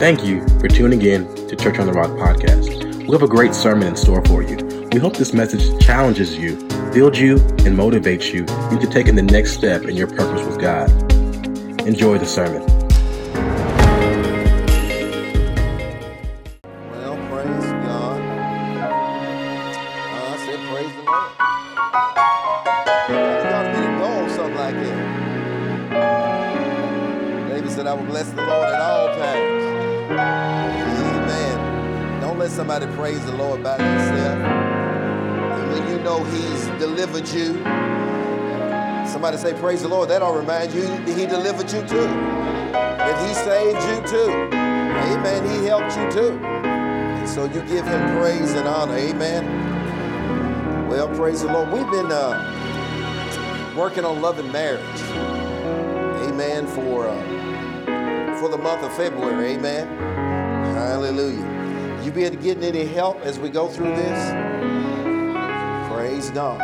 Thank you for tuning in to Church on the Rock podcast. We have a great sermon in store for you. We hope this message challenges you, builds you, and motivates you into taking the next step in your purpose with God. Enjoy the sermon. Praise the Lord by themselves. And when you know He's delivered you, somebody say, Praise the Lord. That'll remind you He delivered you too. That He saved you too. Amen. He helped you too. And so you give him praise and honor. Amen. Well, praise the Lord. We've been uh, working on love and marriage. Amen. For uh, for the month of February. Amen. Hallelujah. You be getting any help as we go through this? Praise God.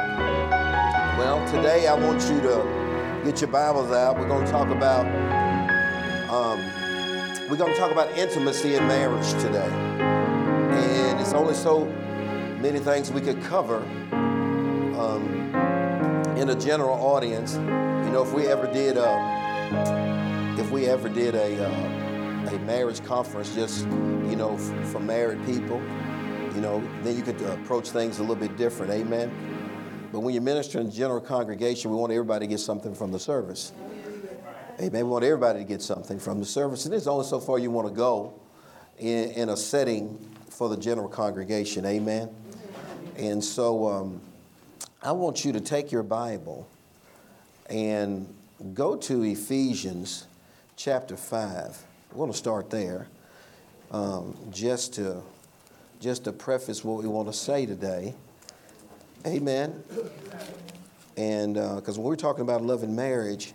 Well, today I want you to get your Bibles out. We're going to talk about um, we're going to talk about intimacy in marriage today. And it's only so many things we could cover um, in a general audience. You know, if we ever did a, if we ever did a, uh, marriage conference just, you know, f- for married people, you know, then you could approach things a little bit different. Amen. But when you're ministering in general congregation, we want everybody to get something from the service. Amen. We want everybody to get something from the service. And it's only so far you want to go in, in a setting for the general congregation. Amen. And so um, I want you to take your Bible and go to Ephesians chapter 5. We're going to start there um, just, to, just to preface what we want to say today. Amen. And because when we're talking about love and marriage,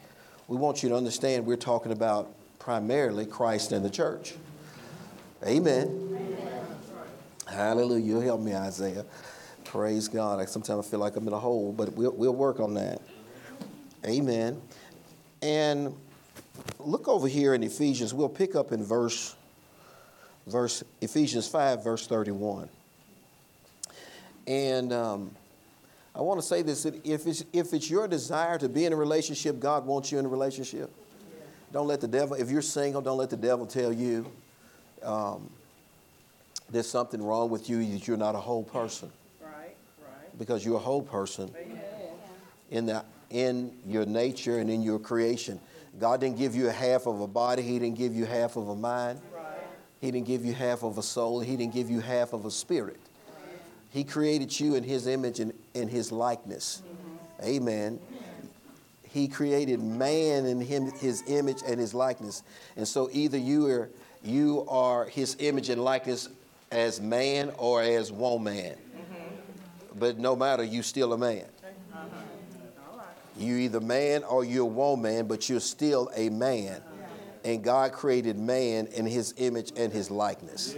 we want you to understand we're talking about primarily Christ and the church. Amen. Hallelujah. You'll help me, Isaiah. Praise God. I, sometimes I feel like I'm in a hole, but we'll, we'll work on that. Amen. And look over here in Ephesians. We'll pick up in verse, verse Ephesians 5, verse 31. And um, I want to say this that if it's, if it's your desire to be in a relationship, God wants you in a relationship. Don't let the devil, if you're single, don't let the devil tell you um, there's something wrong with you, that you're not a whole person. Right, right. Because you're a whole person in, the, in your nature and in your creation. God didn't give you a half of a body, He didn't give you half of a mind, Right. He didn't give you half of a soul, He didn't give you half of a spirit. He created you in His image and in His likeness. Amen. He created man in him, His image and His likeness. And so either you are, you are His image and likeness as man or as woman. But no matter, you still a man. All right. You either man or you're woman, but you're still a man. And God created man in his image and his likeness.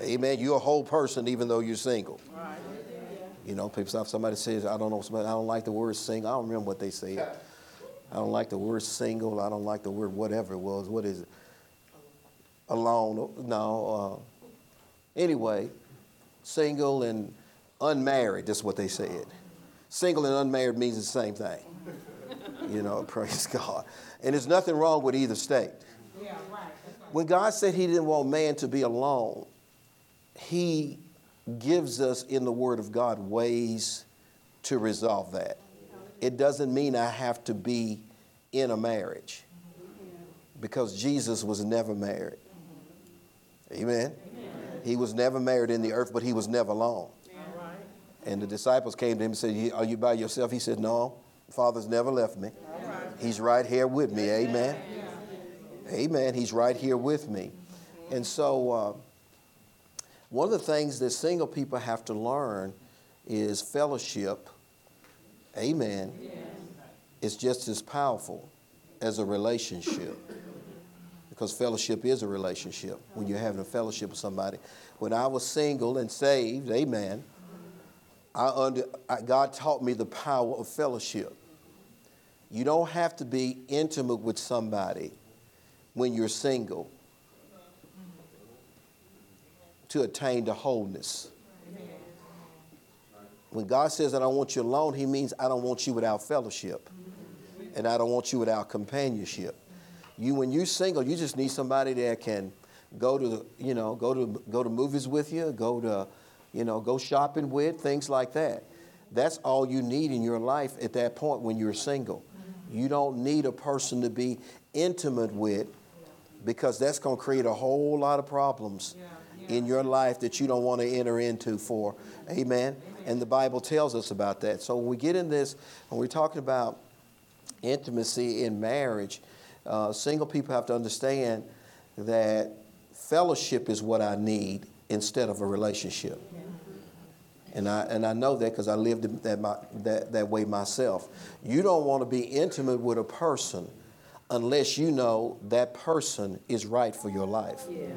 Amen. You're a whole person even though you're single. You know, people if somebody says, I don't know, somebody, I don't like the word single. I don't remember what they said. I don't like the word single. I don't like the word whatever it was. What is it? Alone. No. Uh, anyway, single and unmarried, that's what they said. Single and unmarried means the same thing. You know, praise God. And there's nothing wrong with either state. Yeah, right. Right. When God said He didn't want man to be alone, He gives us in the Word of God ways to resolve that. It doesn't mean I have to be in a marriage because Jesus was never married. Amen. He was never married in the earth, but He was never alone. All right. And the disciples came to him and said, Are you by yourself? He said, No, Father's never left me. He's right here with me. Amen. Amen. He's right here with me. And so, uh, one of the things that single people have to learn is fellowship. Amen. It's just as powerful as a relationship. Because fellowship is a relationship when you're having a fellowship with somebody. When I was single and saved, amen, I under, I, God taught me the power of fellowship. You don't have to be intimate with somebody when you're single to attain to wholeness. When God says, that I want you alone, He means I don't want you without fellowship. And I don't want you without companionship. You, when you're single, you just need somebody that can go to, you know, go to go to movies with you, go to, you know, go shopping with, things like that. That's all you need in your life at that point when you're single. You don't need a person to be intimate with because that's going to create a whole lot of problems in your life that you don't want to enter into for. Amen. And the Bible tells us about that. So when we get in this, when we're talking about intimacy in marriage, uh, single people have to understand that fellowship is what I need instead of a relationship. And I, and I know that because I lived that, my, that, that way myself. You don't want to be intimate with a person unless you know that person is right for your life. Yeah.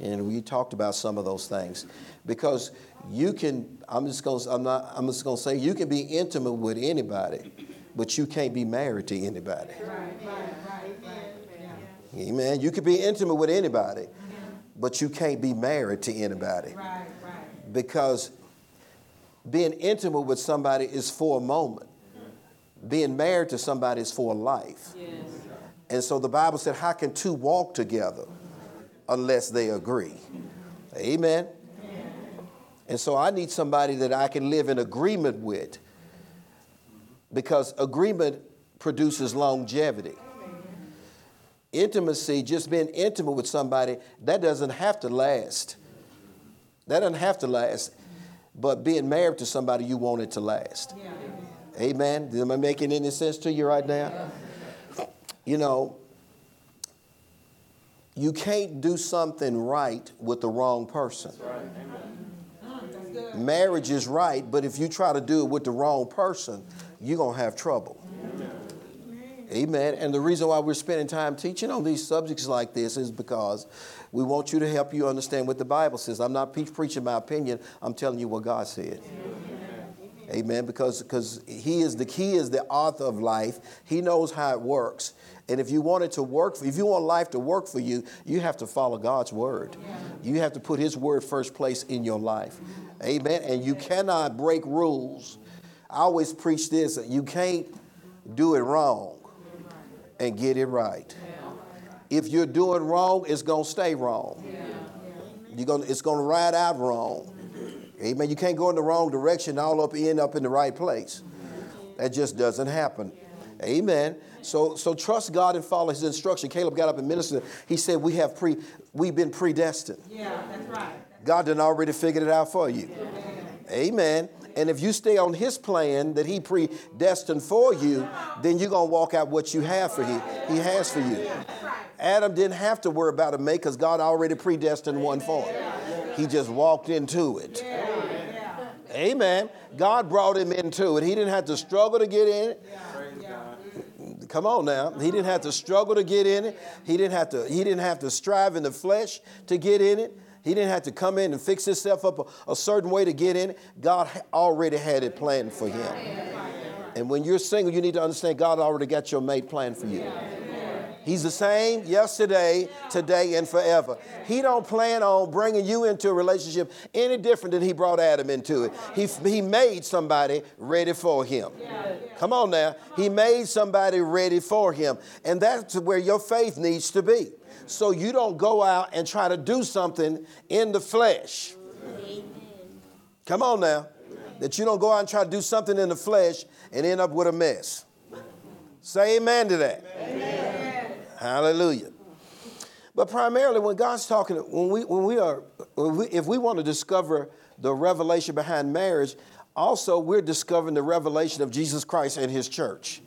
And we talked about some of those things because you can. I'm just going. I'm not. I'm just going to say you can be intimate with anybody, but you can't be married to anybody. Right, right, right, right. Amen. You can be intimate with anybody, but you can't be married to anybody. Right, right. Because being intimate with somebody is for a moment. Being married to somebody is for life. Yes. And so the Bible said, How can two walk together unless they agree? Amen. And so I need somebody that I can live in agreement with because agreement produces longevity. Intimacy, just being intimate with somebody, that doesn't have to last. That doesn't have to last. But being married to somebody, you want it to last. Yeah. Amen. Am I making any sense to you right now? Yeah. You know, you can't do something right with the wrong person. Right. Marriage is right, but if you try to do it with the wrong person, you're going to have trouble. Amen. And the reason why we're spending time teaching on these subjects like this is because we want you to help you understand what the Bible says. I'm not pre- preaching my opinion. I'm telling you what God said. Amen. Amen. Because because He is the He is the author of life. He knows how it works. And if you want it to work, if you want life to work for you, you have to follow God's word. You have to put His word first place in your life. Amen. And you cannot break rules. I always preach this: you can't do it wrong and get it right if you're doing wrong, it's going to stay wrong. You're gonna, it's going to ride out wrong. Amen. You can't go in the wrong direction all up end up in the right place. That just doesn't happen. Amen. So so trust God and follow His instruction. Caleb got up and ministered. He said, "We have pre, we've been predestined." Yeah, that's right. God done already figured it out for you. Amen. And if you stay on His plan that He predestined for you, then you're gonna walk out what you have for He He has for you. Adam didn't have to worry about a mate because God already predestined one for him. He just walked into it. Amen. God brought him into it. He didn't have to struggle to get in it. Come on now. He didn't have to struggle to get in it. He didn't have to, he didn't have to strive in the flesh to get in it. He didn't have to come in and fix himself up a, a certain way to get in it. God already had it planned for him. And when you're single, you need to understand God already got your mate planned for you. He's the same yesterday, today, and forever. He don't plan on bringing you into a relationship any different than he brought Adam into it. He, he made somebody ready for him. Come on now. He made somebody ready for him. And that's where your faith needs to be. So you don't go out and try to do something in the flesh. Come on now. That you don't go out and try to do something in the flesh and end up with a mess. Say amen to that. Amen. Hallelujah. But primarily, when God's talking, when we, when we are, when we, if we want to discover the revelation behind marriage, also we're discovering the revelation of Jesus Christ and His church.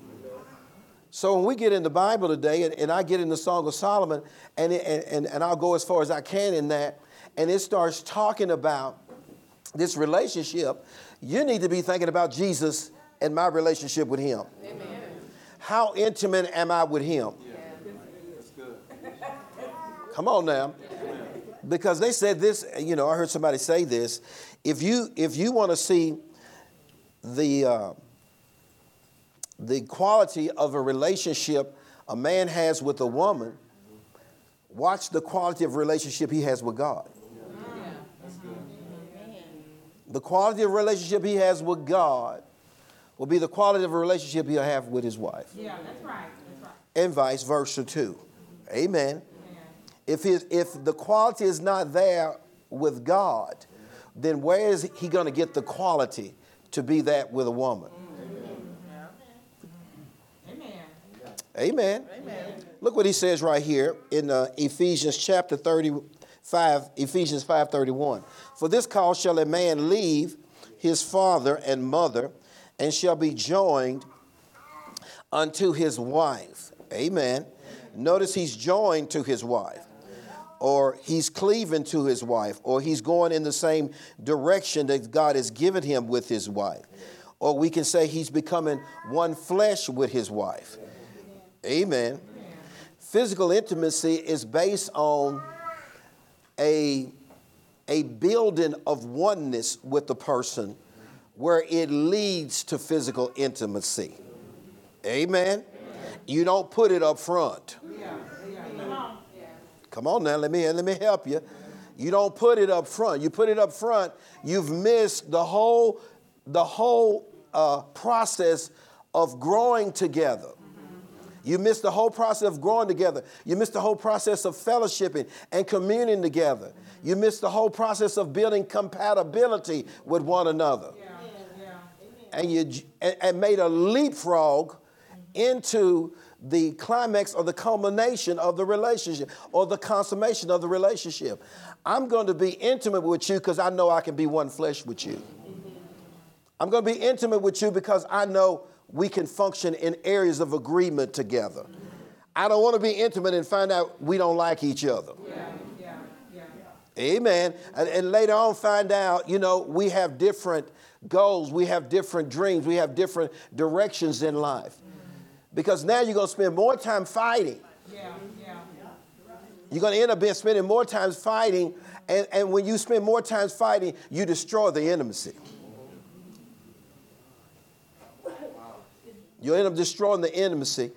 So when we get in the Bible today, and, and I get in the Song of Solomon, and, and, and I'll go as far as I can in that, and it starts talking about this relationship, you need to be thinking about Jesus and my relationship with Him. Amen. How intimate am I with Him? Come on now. Because they said this, you know, I heard somebody say this. If you if you want to see the uh, the quality of a relationship a man has with a woman, watch the quality of relationship he has with God. The quality of relationship he has with God will be the quality of a relationship he'll have with his wife, Yeah, that's right. That's right. and vice versa too. Amen. Amen. If his, if the quality is not there with God, then where is he going to get the quality to be that with a woman? Amen. Amen. Look what he says right here in uh, Ephesians chapter 35, Ephesians 5:31. For this cause shall a man leave his father and mother and shall be joined unto his wife. Amen. Notice he's joined to his wife or he's cleaving to his wife, or he's going in the same direction that God has given him with his wife. Or we can say he's becoming one flesh with his wife. Amen. Physical intimacy is based on a, a building of oneness with the person where it leads to physical intimacy. Amen. You don't put it up front. Come on now, let me let me help you. You don't put it up front. You put it up front, you've missed the whole the whole uh, process of growing together. You miss the whole process of growing together. You miss the whole process of fellowshipping and communing together. You miss the whole process of building compatibility with one another. Yeah, yeah. And you and, and made a leapfrog into the climax or the culmination of the relationship or the consummation of the relationship. I'm going to be intimate with you because I know I can be one flesh with you. I'm going to be intimate with you because I know we can function in areas of agreement together. I don't want to be intimate and find out we don't like each other. Yeah, yeah, yeah. Amen. And, and later on, find out, you know, we have different goals, we have different dreams, we have different directions in life. Because now you're going to spend more time fighting. Yeah, yeah. You're going to end up being spending more time fighting. And, and when you spend more time fighting, you destroy the intimacy. You end up destroying the intimacy.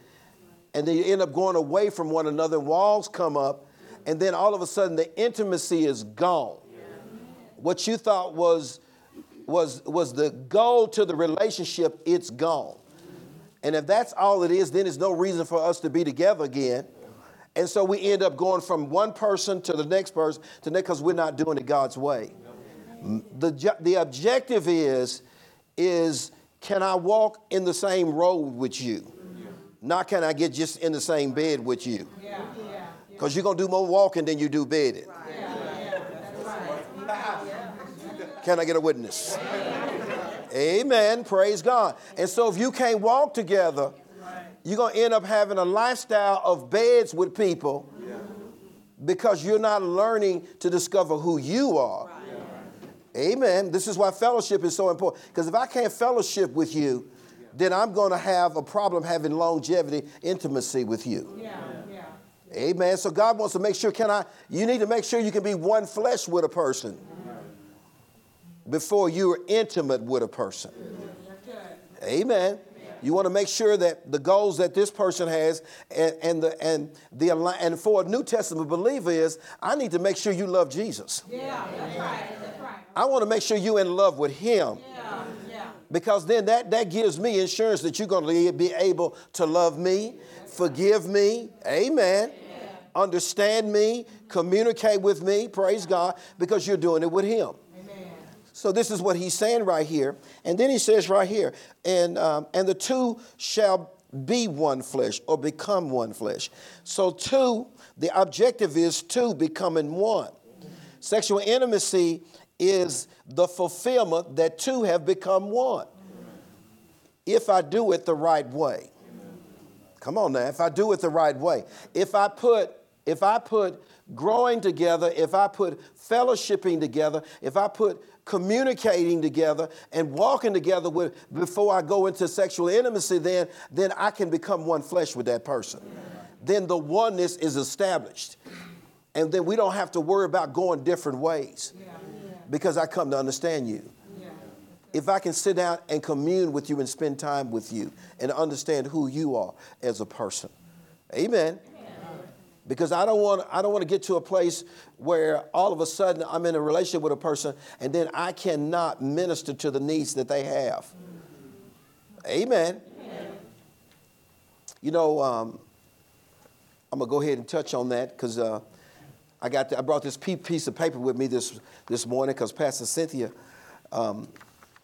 And then you end up going away from one another, walls come up. And then all of a sudden, the intimacy is gone. What you thought was, was, was the goal to the relationship, it's gone. And if that's all it is, then there's no reason for us to be together again. And so we end up going from one person to the next person to next because we're not doing it God's way. The, the objective is, is can I walk in the same road with you? Not can I get just in the same bed with you? Because you're going to do more walking than you do bedding. Can I get a witness? Amen. Praise God. And so if you can't walk together, you're going to end up having a lifestyle of beds with people because you're not learning to discover who you are. Amen. This is why fellowship is so important. Because if I can't fellowship with you, then I'm going to have a problem having longevity, intimacy with you. Amen. So God wants to make sure, can I, you need to make sure you can be one flesh with a person before you're intimate with a person. Amen. You want to make sure that the goals that this person has and, and the and the and for a New Testament believer is I need to make sure you love Jesus. Yeah, that's right. That's right. I want to make sure you're in love with him Yeah, yeah. because then that, that gives me insurance that you're going to be able to love me, forgive me, amen, understand me, communicate with me, praise God, because you're doing it with him. So this is what he's saying right here. And then he says right here, and, um, and the two shall be one flesh or become one flesh. So two, the objective is two becoming one. Sexual intimacy is the fulfillment that two have become one. If I do it the right way. Come on now, if I do it the right way. If I put if I put growing together, if I put fellowshipping together, if I put communicating together and walking together with before I go into sexual intimacy, then then I can become one flesh with that person. Then the oneness is established. And then we don't have to worry about going different ways because I come to understand you if I can sit down and commune with you and spend time with you and understand who you are as a person. Amen. Because I don't want I don't want to get to a place where all of a sudden I'm in a relationship with a person and then I cannot minister to the needs that they have. Amen. You know, um, I'm gonna go ahead and touch on that because uh, I got the, I brought this piece of paper with me this this morning because Pastor Cynthia um,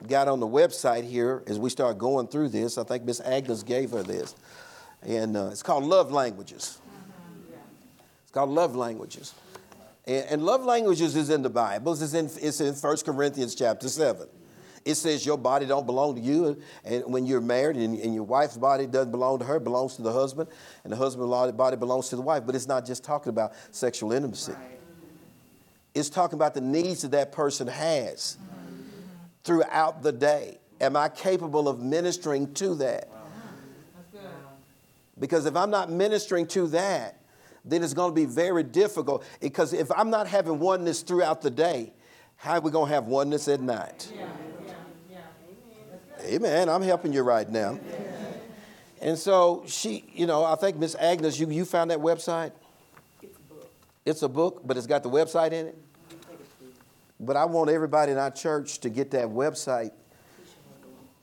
got on the website here as we start going through this. I think Miss Agnes gave her this, and uh, it's called Love Languages. Called Love Languages, and, and love languages is in the Bible. It's in it's in 1 Corinthians chapter seven. It says your body don't belong to you, and when you're married, and, and your wife's body doesn't belong to her, it belongs to the husband, and the husband's body belongs to the wife. But it's not just talking about sexual intimacy. It's talking about the needs that that person has throughout the day. Am I capable of ministering to that? Because if I'm not ministering to that, then it's going to be very difficult. Because if I'm not having oneness throughout the day, how are we going to have oneness at night? Amen. I'm helping you right now. And so she, you know, I think Miss Agnes, you, you found that website? It's a book. It's a book, but it's got the website in it? But I want everybody in our church to get that website.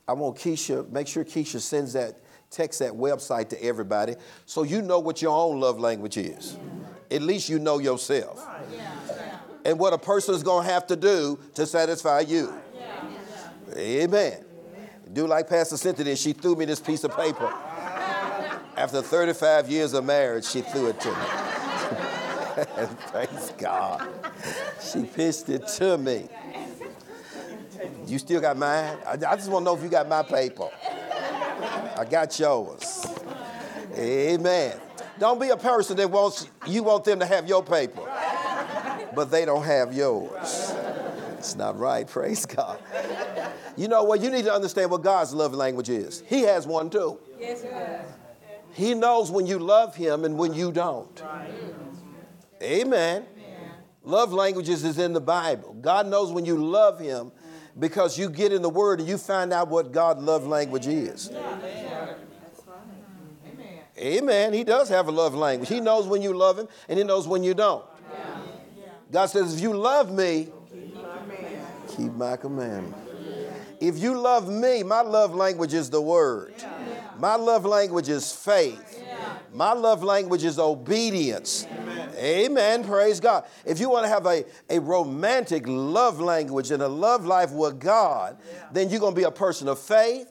I want Keisha, make sure Keisha sends that, text that website to everybody so you know what your own love language is. At least you know yourself. And what a person is going to have to do to satisfy you. Amen. Do like Pastor Cynthia did. She threw me this piece of paper. After 35 years of marriage, she threw it to me. Praise God. She pitched it to me. You still got mine? I, I just want to know if you got my paper. I got yours. Amen. Don't be a person that wants you want them to have your paper, but they don't have yours. It's not right. Praise God. You know what? You need to understand what God's love language is. He has one too. Yes, he does. He knows when you love Him and when you don't. Amen. Love languages is in the Bible. God knows when you love Him because you get in the Word and you find out what God's love language is. Amen. He does have a love language. He knows when you love Him and He knows when you don't. God says, if you love me, keep my commandment. If you love me, my love language is the Word. My love language is faith. My love language is obedience. Amen. Praise God. If you want to have a, a romantic love language and a love life with God, then you're going to be a person of faith.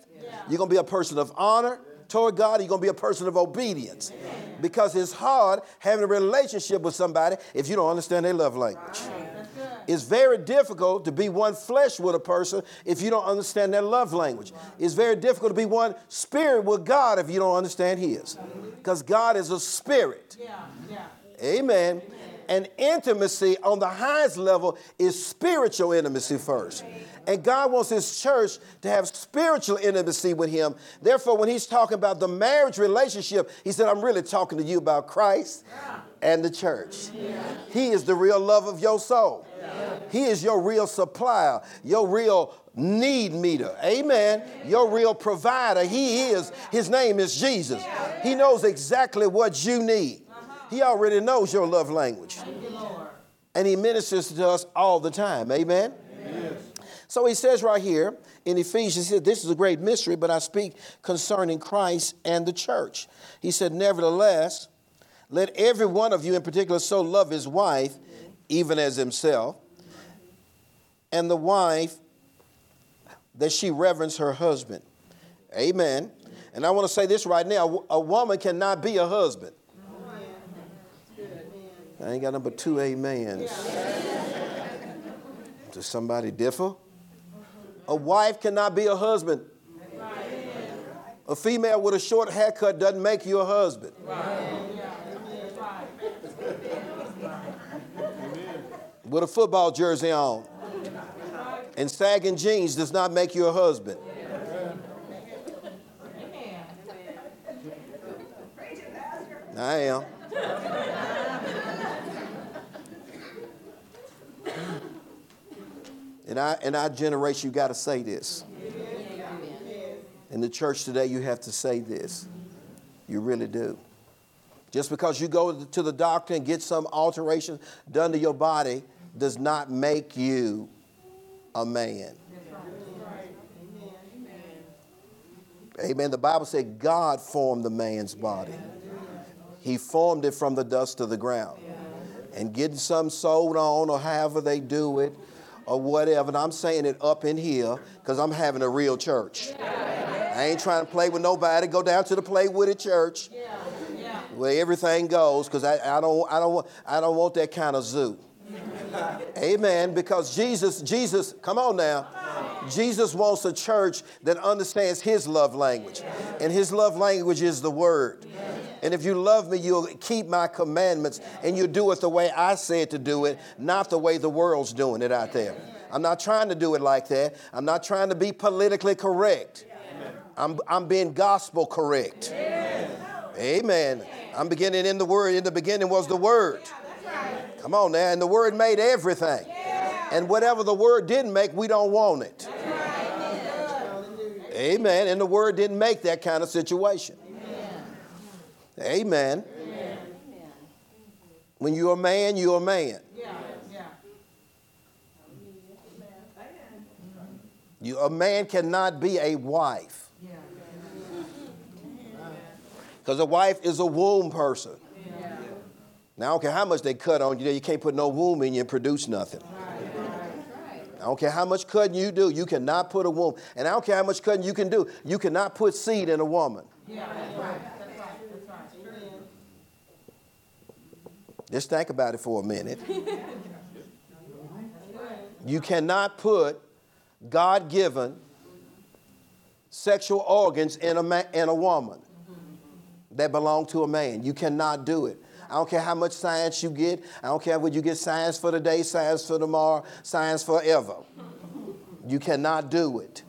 You're going to be a person of honor toward God. You're going to be a person of obedience. Because it's hard having a relationship with somebody if you don't understand their love language. It's very difficult to be one flesh with a person if you don't understand their love language. It's very difficult to be one spirit with God if you don't understand His. Because God is a spirit. Yeah, yeah. Amen. And intimacy on the highest level is spiritual intimacy first. And God wants His church to have spiritual intimacy with Him. Therefore, when He's talking about the marriage relationship, He said, I'm really talking to you about Christ and the church. He is the real love of your soul. He is your real supplier, your real need meter. Amen. Your real provider. He is. His name is Jesus. He knows exactly what you need. He already knows your love language. And he ministers to us all the time. Amen. So he says right here in Ephesians, he said, This is a great mystery, but I speak concerning Christ and the church. He said, Nevertheless, let every one of you in particular so love his wife, even as himself, and the wife that she reverence her husband. Amen. And I want to say this right now a woman cannot be a husband. I ain't got number two amens. Does somebody differ? A wife cannot be a husband. A female with a short haircut doesn't make you a husband. With a football jersey on and sagging jeans does not make you a husband. I am. In our, in our generation, you got to say this. In the church today, you have to say this. You really do. Just because you go to the doctor and get some alteration done to your body does not make you a man. Amen. The Bible said God formed the man's body. He formed it from the dust of the ground. And getting some sewed on or however they do it or whatever. And I'm saying it up in here because I'm having a real church. I ain't trying to play with nobody. Go down to the play with it church where everything goes because I, I, don't, I, don't, I don't want that kind of zoo. Amen. Because Jesus, Jesus, come on now. Jesus wants a church that understands his love language. And his love language is the word. And if you love me, you'll keep my commandments and you'll do it the way I said to do it, not the way the world's doing it out there. I'm not trying to do it like that. I'm not trying to be politically correct. I'm, I'm being gospel correct. Amen. I'm beginning in the word. In the beginning was the word. Come on now. And the word made everything. And whatever the word didn't make, we don't want it. Amen. And the word didn't make that kind of situation. Amen. When you're a man, you're a man. You, a man cannot be a wife. Because a wife is a womb person. Now, I don't care how much they cut on you, you can't put no womb in you and produce nothing. I don't care how much cutting you do, you cannot put a womb. And I don't care how much cutting you can do, you cannot put seed in a woman. Just think about it for a minute. You cannot put God given sexual organs in a, ma- in a woman that belong to a man. You cannot do it. I don't care how much science you get. I don't care whether you get science for today, science for tomorrow, science forever. You cannot do it.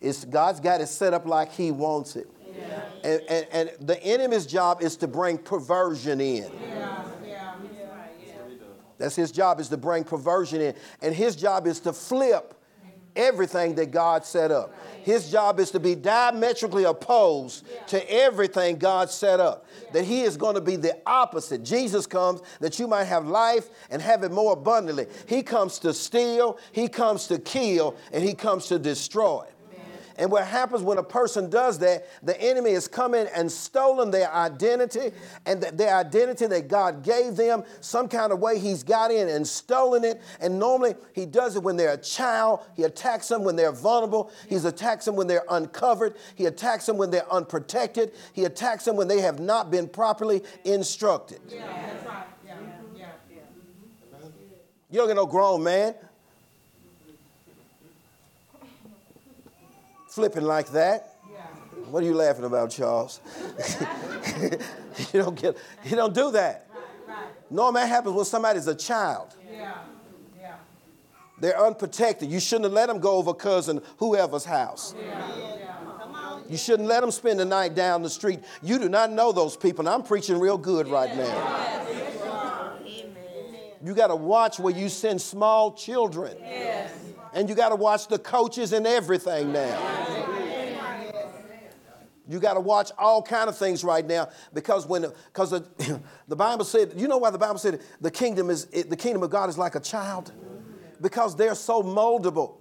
It's, God's got it set up like He wants it. Yeah. And, and, and, the enemy's job is to bring perversion in. Yeah. That's his job is to bring perversion in. And his job is to flip everything that God set up. His job is to be diametrically opposed to everything God set up. That he is going to be the opposite. Jesus comes that you might have life and have it more abundantly. He comes to steal, he comes to kill, and he comes to destroy. And what happens when a person does that, the enemy has come in and stolen their identity and their identity that God gave them. Some kind of way he's got in and stolen it. And normally he does it when they're a child. He attacks them when they're vulnerable. He attacks them when they're uncovered. He attacks them when they're unprotected. He attacks them when they have not been properly instructed. Yeah, that's right. Yeah, yeah, yeah. You don't get no grown man flipping like that. Yeah. What are you laughing about, Charles? you don't get you don't do that. Right, right. Normally that happens when somebody's a child. Yeah. Yeah. They're unprotected. You shouldn't have let them go over cousin whoever's house. Yeah. You shouldn't let them spend the night down the street. You do not know those people. And I'm preaching real good right now. Yes. You got to watch where you send small children. Yes. And you got to watch the coaches and everything now. You got to watch all kind of things right now because when because the, the Bible said, you know why the Bible said the kingdom is the kingdom of God is like a child because they're so moldable.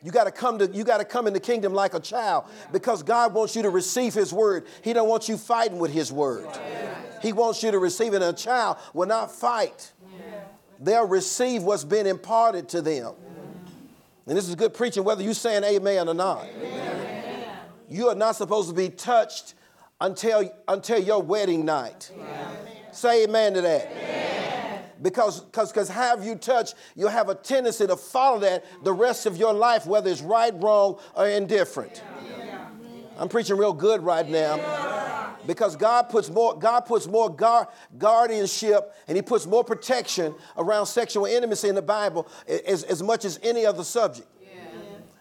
You got to come to you got to come in the kingdom like a child because God wants you to receive his word. He don't want you fighting with his word. He wants you to receive it. A child will not fight. They'll receive what's been imparted to them. And this is good preaching, whether you're saying amen or not. Amen. You are not supposed to be touched until, until your wedding night. Amen. Say amen to that. Amen. Because because because have you touched, you'll have a tendency to follow that the rest of your life, whether it's right, wrong, or indifferent. I'm preaching real good right now because God puts more God puts more guardianship and he puts more protection around sexual intimacy in the Bible as, as much as any other subject. Yeah.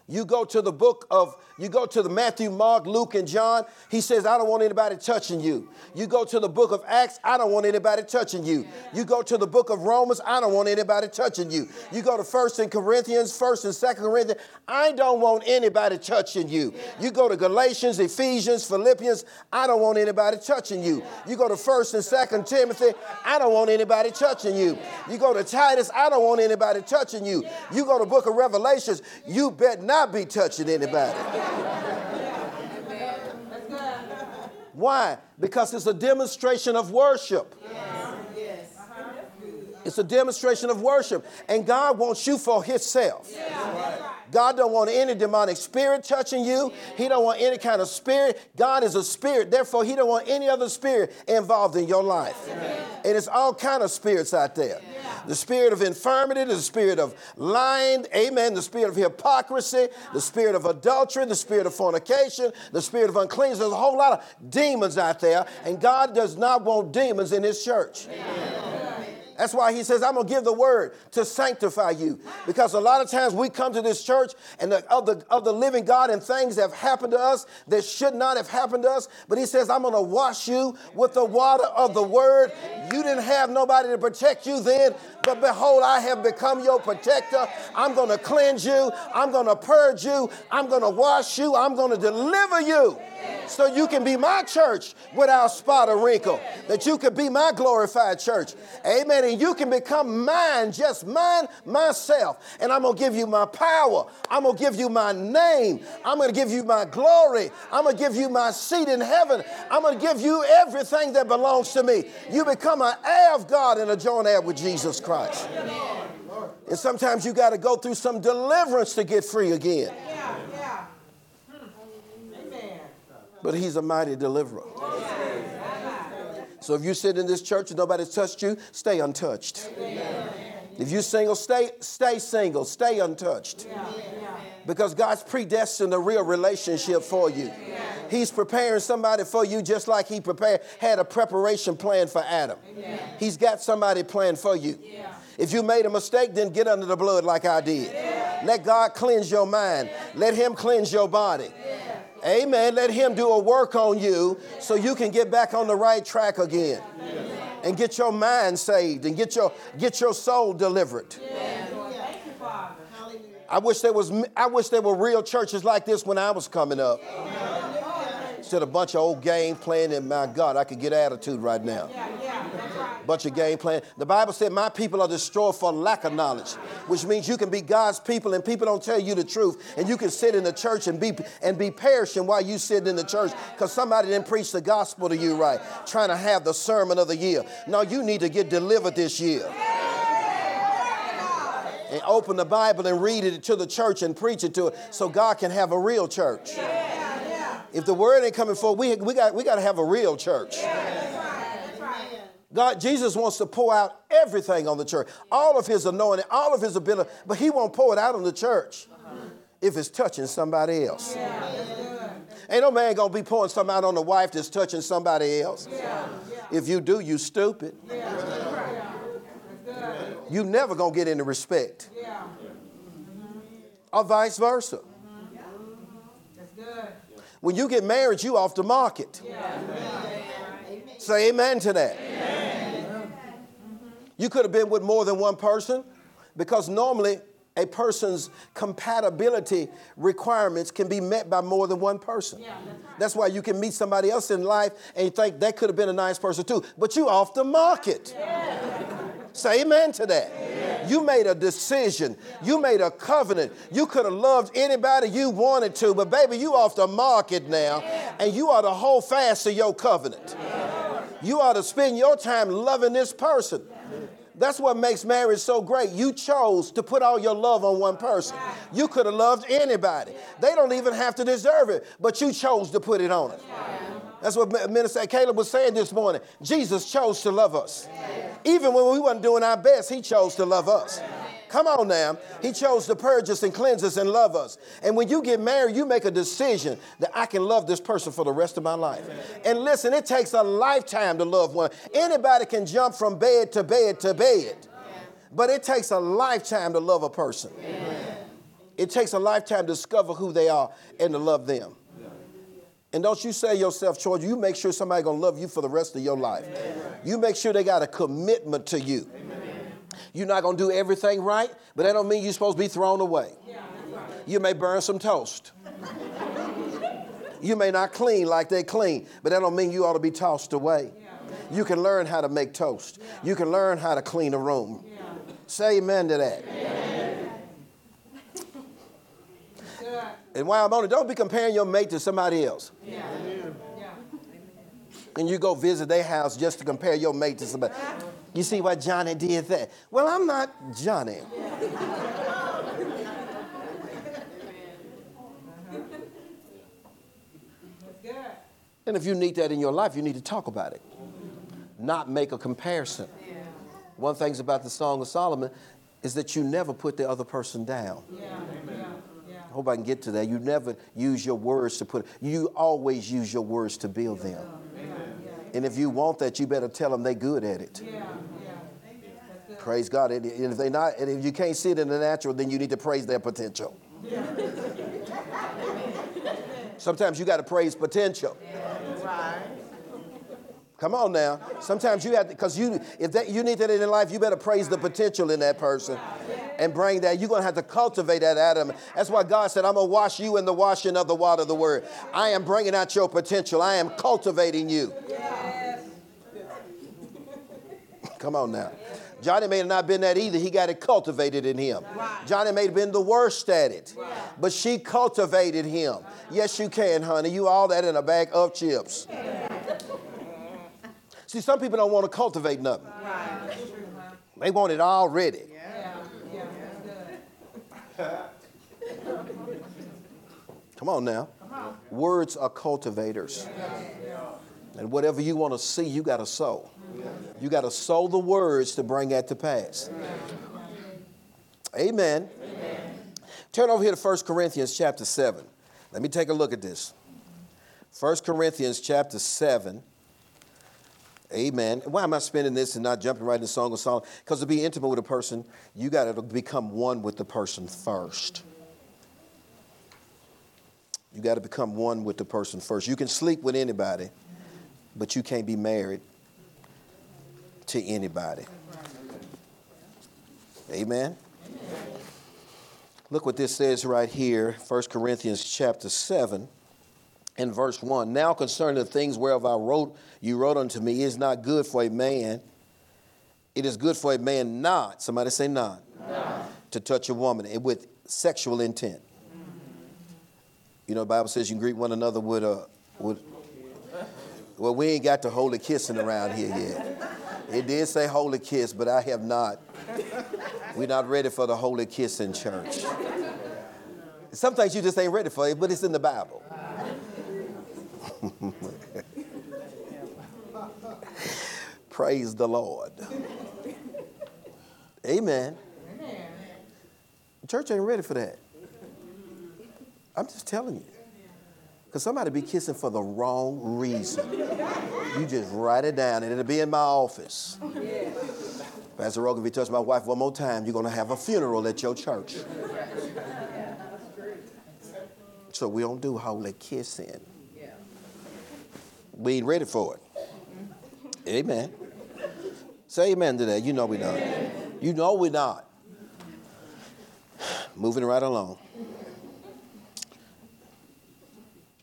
You go to the book of You go to the Matthew, Mark, Luke, and John, he says, I don't want anybody touching you. You go to the book of Acts, I don't want anybody touching you. You go to the book of Romans, I don't want anybody touching you. You go to 1st and Corinthians, 1st and 2nd Corinthians, I don't want anybody touching you. You go to Galatians, Ephesians, Philippians, I don't want anybody touching you. You go to 1st and 2nd Timothy, I don't want anybody touching you. You go to Titus, I don't want anybody touching you. You go to the book of Revelations, you bet not be touching anybody. Why? Because it's a demonstration of worship. It's a demonstration of worship. And God wants you for Himself. God don't want any demonic spirit touching you. He don't want any kind of spirit. God is a spirit. Therefore, He don't want any other spirit involved in your life. And it's all kind of spirits out there. The spirit of infirmity, the spirit of lying, amen, the spirit of hypocrisy, the spirit of adultery, the spirit of fornication, the spirit of uncleanness. There's a whole lot of demons out there, and God does not want demons in His church. That's why he says, I'm going to give the word to sanctify you. Because a lot of times we come to this church and the, of, the, of the living God and things have happened to us that should not have happened to us. But he says, I'm going to wash you with the water of the word. You didn't have nobody to protect you then, but behold, I have become your protector. I'm going to cleanse you. I'm going to purge you. I'm going to wash you. I'm going to deliver you so you can be my church without spot or wrinkle, that you can be my glorified church. Amen. And you can become mine, just mine, myself. And I'm going to give you my power. I'm going to give you my name. I'm going to give you my glory. I'm going to give you my seat in heaven. I'm going to give you everything that belongs to me. You become an heir of God and a joint heir with Jesus Christ. And sometimes you got to go through some deliverance to get free again. But he's a mighty deliverer. So if you sit in this church and nobody's touched you, stay untouched. If you're single, stay, stay single, stay untouched. Because God's predestined a real relationship for you. He's preparing somebody for you just like he prepared, had a preparation plan for Adam. He's got somebody planned for you. If you made a mistake, then get under the blood like I did. Let God cleanse your mind. Let him cleanse your body. Amen. Let him do a work on you so you can get back on the right track again. And get your mind saved and get your get your soul delivered. I wish there was I wish there were real churches like this when I was coming up. Instead of a bunch of old game playing, and my God, I could get attitude right now. Yeah, yeah, right. Bunch of game playing. The Bible said, My people are destroyed for lack of knowledge, which means you can be God's people and people don't tell you the truth. And you can sit in the church and be and be perishing while you sit in the church because somebody didn't preach the gospel to you right, trying to have the sermon of the year. No, you need to get delivered this year. And open the Bible and read it to the church and preach it to it so God can have a real church. If the word ain't coming forward, we, we got we got to have a real church. God, Jesus wants to pour out everything on the church, all of his anointing, all of his ability, but he won't pour it out on the church if it's touching somebody else. Ain't no man gonna be pouring something out on the wife that's touching somebody else. If you do, you stupid. You never gonna get any respect. Mm-hmm. Or vice versa. Mm-hmm. that's good. When you get married, you off the market. Say amen to that. You could have been with more than one person because normally a person's compatibility requirements can be met by more than one person. That's why you can meet somebody else in life and you think that could have been a nice person too, but you off the market. Say amen to that. You made a decision. You made a covenant. You could have loved anybody you wanted to, but baby, you off the market now, and you ought to hold fast to your covenant. You ought to spend your time loving this person. That's what makes marriage so great. You chose to put all your love on one person. You could have loved anybody. They don't even have to deserve it, but you chose to put it on it. That's what Minister Caleb was saying this morning. Jesus chose to love us. Even when we weren't doing our best, he chose to love us. Come on now. He chose to purge us and cleanse us and love us. And when you get married, you make a decision that I can love this person for the rest of my life. And listen, it takes a lifetime to love one. Anybody can jump from bed to bed to bed, but it takes a lifetime to love a person. It takes a lifetime to discover who they are and to love them. And don't you say yourself, George, you make sure somebody gonna love you for the rest of your life. You make sure they got a commitment to you. You're not gonna do everything right, but that don't mean you're supposed to be thrown away. You may burn some toast. You may not clean like they clean, but that don't mean you ought to be tossed away. You can learn how to make toast. You can learn how to clean a room. Say amen to that. Good. And while I'm on it, don't be comparing your mate to somebody else. Yeah. Yeah. And you go visit their house just to compare your mate to somebody. You see why Johnny did that? Well, I'm not Johnny. And if you need that in your life, you need to talk about it, not make a comparison. Yeah. One thing's about the Song of Solomon is that you never put the other person down. Yeah. Yeah. Yeah. I hope I can get to that. You never use your words to put, you always use your words to build them. And if you want that, you better tell them they're good at it. Yeah. Yeah. Praise God. And if they not, and if you can't see it in the natural, then you need to praise their potential. Sometimes you got to praise potential. Come on now. Sometimes you have to, because you, if that, you need that in life, you better praise the potential in that person and bring that. You're going to have to cultivate that Adam. That's why God said, I'm going to wash you in the washing of the water of the word. I am bringing out your potential. I am cultivating you. Come on now. Johnny may have not been that either. He got it cultivated in him. Johnny may have been the worst at it, but she cultivated him. Yes, you can, honey. You all that in a bag of chips. See, some people don't want to cultivate nothing. Right. They want it already. Yeah. Yeah. Come on now. Words are cultivators. And whatever you want to see, you got to sow. You got to sow the words to bring that to pass. Amen. Turn over here to 1 Corinthians chapter 7. Let me take a look at this. 1 Corinthians chapter 7. Amen. Why am I spending this and not jumping right in the Song of Solomon? Because to be intimate with a person, you got to become one with the person first. You got to become one with the person first. You can sleep with anybody, but you can't be married to anybody. Amen. Look what this says right here, 1 Corinthians chapter 7 and verse 1. Now concerning the things whereof I wrote, you wrote unto me, is not good for a man. It is good for a man not, somebody say not, to touch a woman with sexual intent. You know, the Bible says you can greet one another with a, with, well, we ain't got the holy kissing around here yet. It did say holy kiss, but I have not. We're not ready for the holy kiss in church. Some things you just ain't ready for it, but it's in the Bible. Praise the Lord. Amen. The church ain't ready for that. I'm just telling you. Because somebody be kissing for the wrong reason. You just write it down and it'll be in my office. Pastor Rogan, if you touch my wife one more time, you're going to have a funeral at your church. So we don't do holy kissing. We ain't ready for it. Amen. Say amen to that. You know we're not. You know we're not. Moving right along.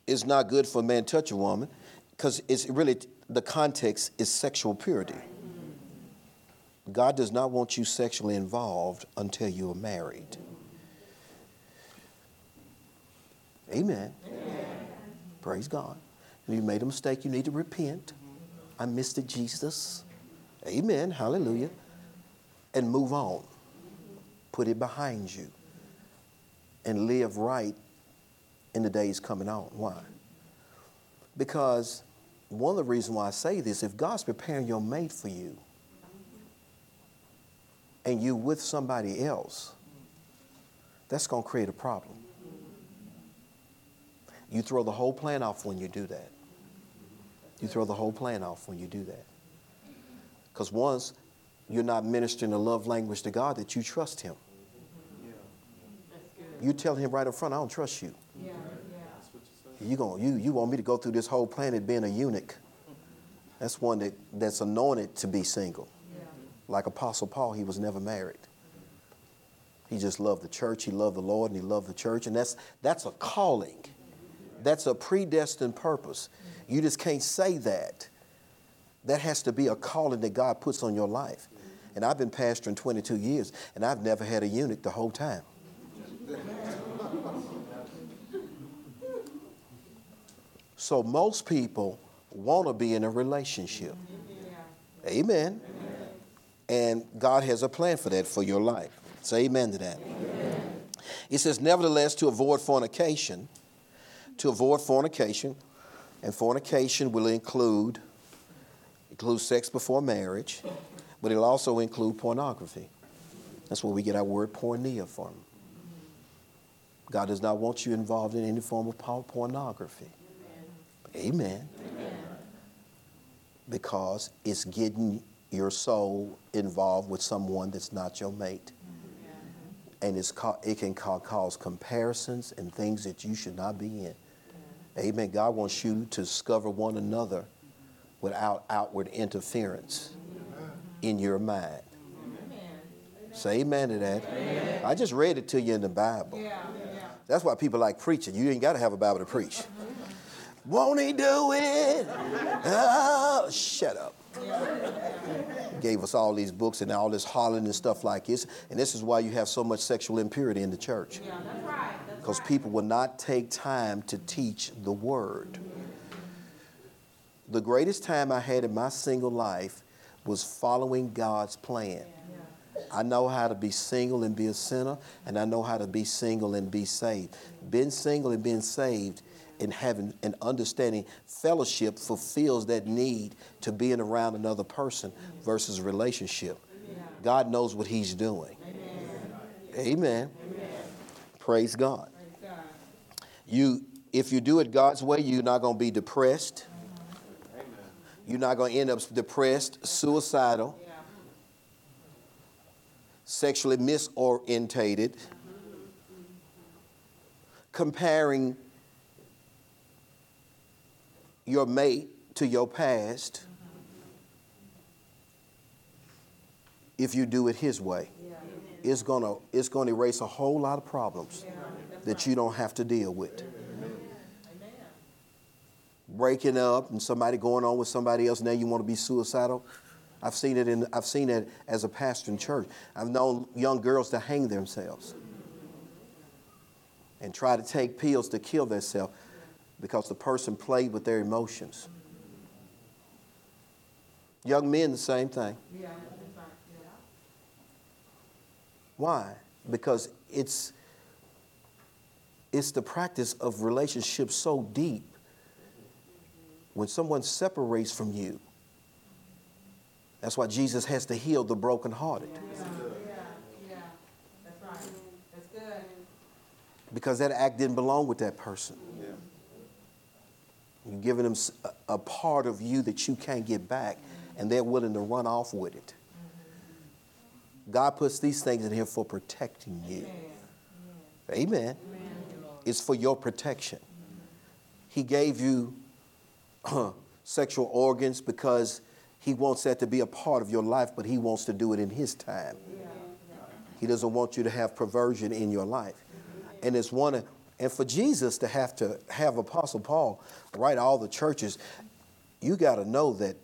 It's not good for a man to touch a woman because it's really the context is sexual purity. God does not want you sexually involved until you are married. Amen. Praise God. If you made a mistake, you need to repent. I missed it, Jesus. Amen. Hallelujah. And move on. Put it behind you. And live right in the days coming on. Why? Because one of the reasons why I say this, if God's preparing your mate for you, and you with somebody else, that's going to create a problem. You throw the whole plan off when you do that. You throw the whole plan off when you do that. Because once you're not ministering the love language to God that you trust Him. You tell him right up front, I don't trust you. Yeah, yeah. You going you you want me to go through this whole planet being a eunuch? That's one that, that's anointed to be single. Yeah. Like Apostle Paul, he was never married. He just loved the church. He loved the Lord, and he loved the church, and that's that's a calling. That's a predestined purpose. You just can't say that. That has to be a calling that God puts on your life. And I've been pastoring 22 years, and I've never had a eunuch the whole time. So most people want to be in a relationship. Yeah. Amen. And God has a plan for that for your life. Say amen to that. It says, nevertheless, to avoid fornication, to avoid fornication, and fornication will include include sex before marriage, but it'll also include pornography. That's where we get our word porneia from. God does not want you involved in any form of pornography. Amen. Because it's getting your soul involved with someone that's not your mate. And it's it can ca- cause comparisons and things that you should not be in. Amen. God wants you to discover one another without outward interference in your mind. Say amen to that. I just read it to you in the Bible. Yeah, yeah. That's why people like preaching. You ain't got to have a Bible to preach. Won't he do it? Oh, shut up. Gave us all these books and all this hollering and stuff like this. And this is why you have so much sexual impurity in the church. Yeah, that's right. Because people will not take time to teach the word. The greatest time I had in my single life was following God's plan. I know how to be single and be a sinner, and I know how to be single and be saved. Being single and being saved and having and understanding fellowship fulfills that need to being around another person versus relationship. God knows what He's doing. Amen. Praise God. Praise God. You, if you do it God's way, you're not going to be depressed. You're not going to end up depressed, suicidal, Yeah. sexually misorientated, comparing your mate to your past. If you do it His way, it's gonna it's gonna erase a whole lot of problems that you don't have to deal with. breaking up and somebody going on with somebody else now you want to be suicidal i've seen it in i've seen it as a pastor in church i've known young girls to hang themselves and try to take pills to kill themselves because the person played with their emotions young men the same thing Yeah, that's right. Yeah. why because it's it's the practice of relationships so deep. When someone separates from you that's why jesus has to heal the brokenhearted. Yeah, yeah. That's right. That's good. because that act didn't belong with that person. You're giving them a part of you that you can't get back and they're willing to run off with it. Mm-hmm. God puts these things in here for protecting you. Amen it's for your protection he gave you sexual organs because he wants that to be a part of your life, but he wants to do it in his time. He doesn't want you to have perversion in your life. And it's one of, and for Jesus to have to have Apostle Paul write all the churches, you got to know that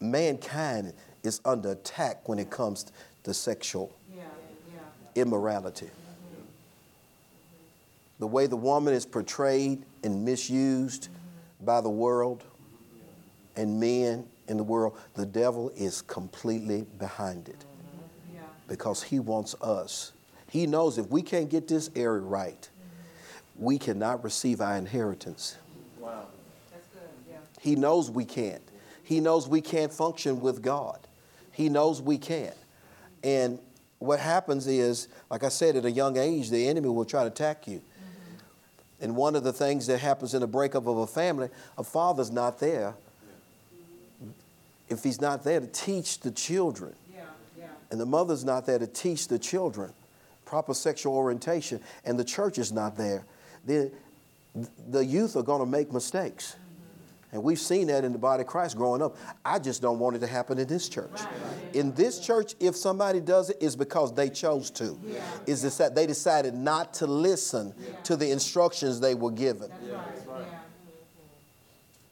mankind is under attack when it comes to sexual Yeah, yeah. immorality. The way the woman is portrayed and misused by the world and men in the world, the devil is completely behind it Yeah. because he wants us. He knows if we can't get this area right, we cannot receive our inheritance. Wow. That's good. Yeah. He knows we can't. He knows we can't function with God. He knows we can't. And what happens is, like I said, at a young age, the enemy will try to attack you. And one of the things that happens in a breakup of a family, a father's not there. If he's not there to teach the children, Yeah, yeah. and the mother's not there to teach the children, proper sexual orientation, and the church is not there, then the youth are going to make mistakes. And we've seen that in the body of Christ growing up. I just don't want it to happen in this church. In this church, if somebody does it, it's because they chose to. Yeah. Is this that they decided not to listen yeah. to the instructions they were given.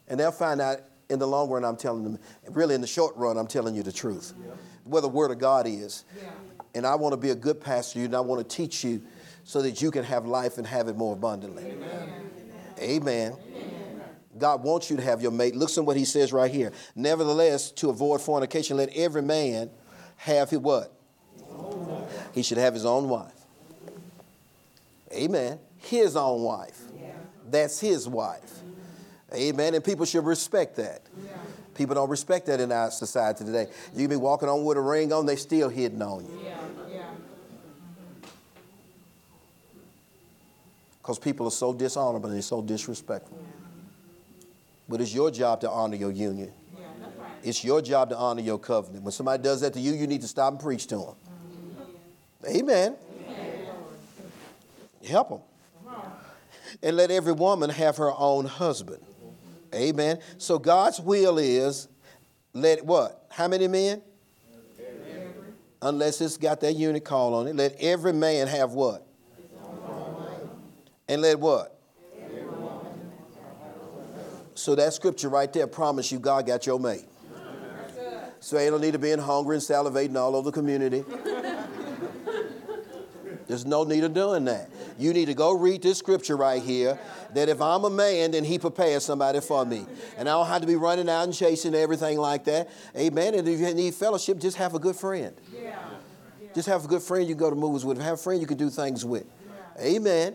And they'll find out in the long run, I'm telling them, really in the short run, I'm telling you the truth. Where the Word of God is. And I want to be a good pastor, to you and I want to teach you so that you can have life and have it more abundantly. Amen. Amen. God wants you to have your mate. Listen what he says right here. Nevertheless, to avoid fornication, let every man have his what? He should have his own wife. Amen. His own wife. That's his wife. Amen. And people should respect that. People don't respect that in our society today. You can be walking on with a ring on, they still hitting on you. Because people are so dishonorable and they're so disrespectful. But it's your job to honor your union. Yeah, right. It's your job to honor your covenant. When somebody does that to you, you need to stop and preach to them. Mm-hmm. Amen. Amen. Help them. And let every woman have her own husband. Amen. So God's will is let what? How many men? Every. Unless it's got that eunuch call on it. Let every man have what? And let what? So that scripture right there promise you God got your mate. So ain't no need of being hungry and salivating all over the community. There's no need of doing that. You need to go read this scripture right here that if I'm a man, then he prepares somebody for me. And I don't have to be running out and chasing everything like that. Amen. And if you need fellowship, just have a good friend. Yeah. Just have a good friend you go to movies with. Have a friend you can do things with. Amen.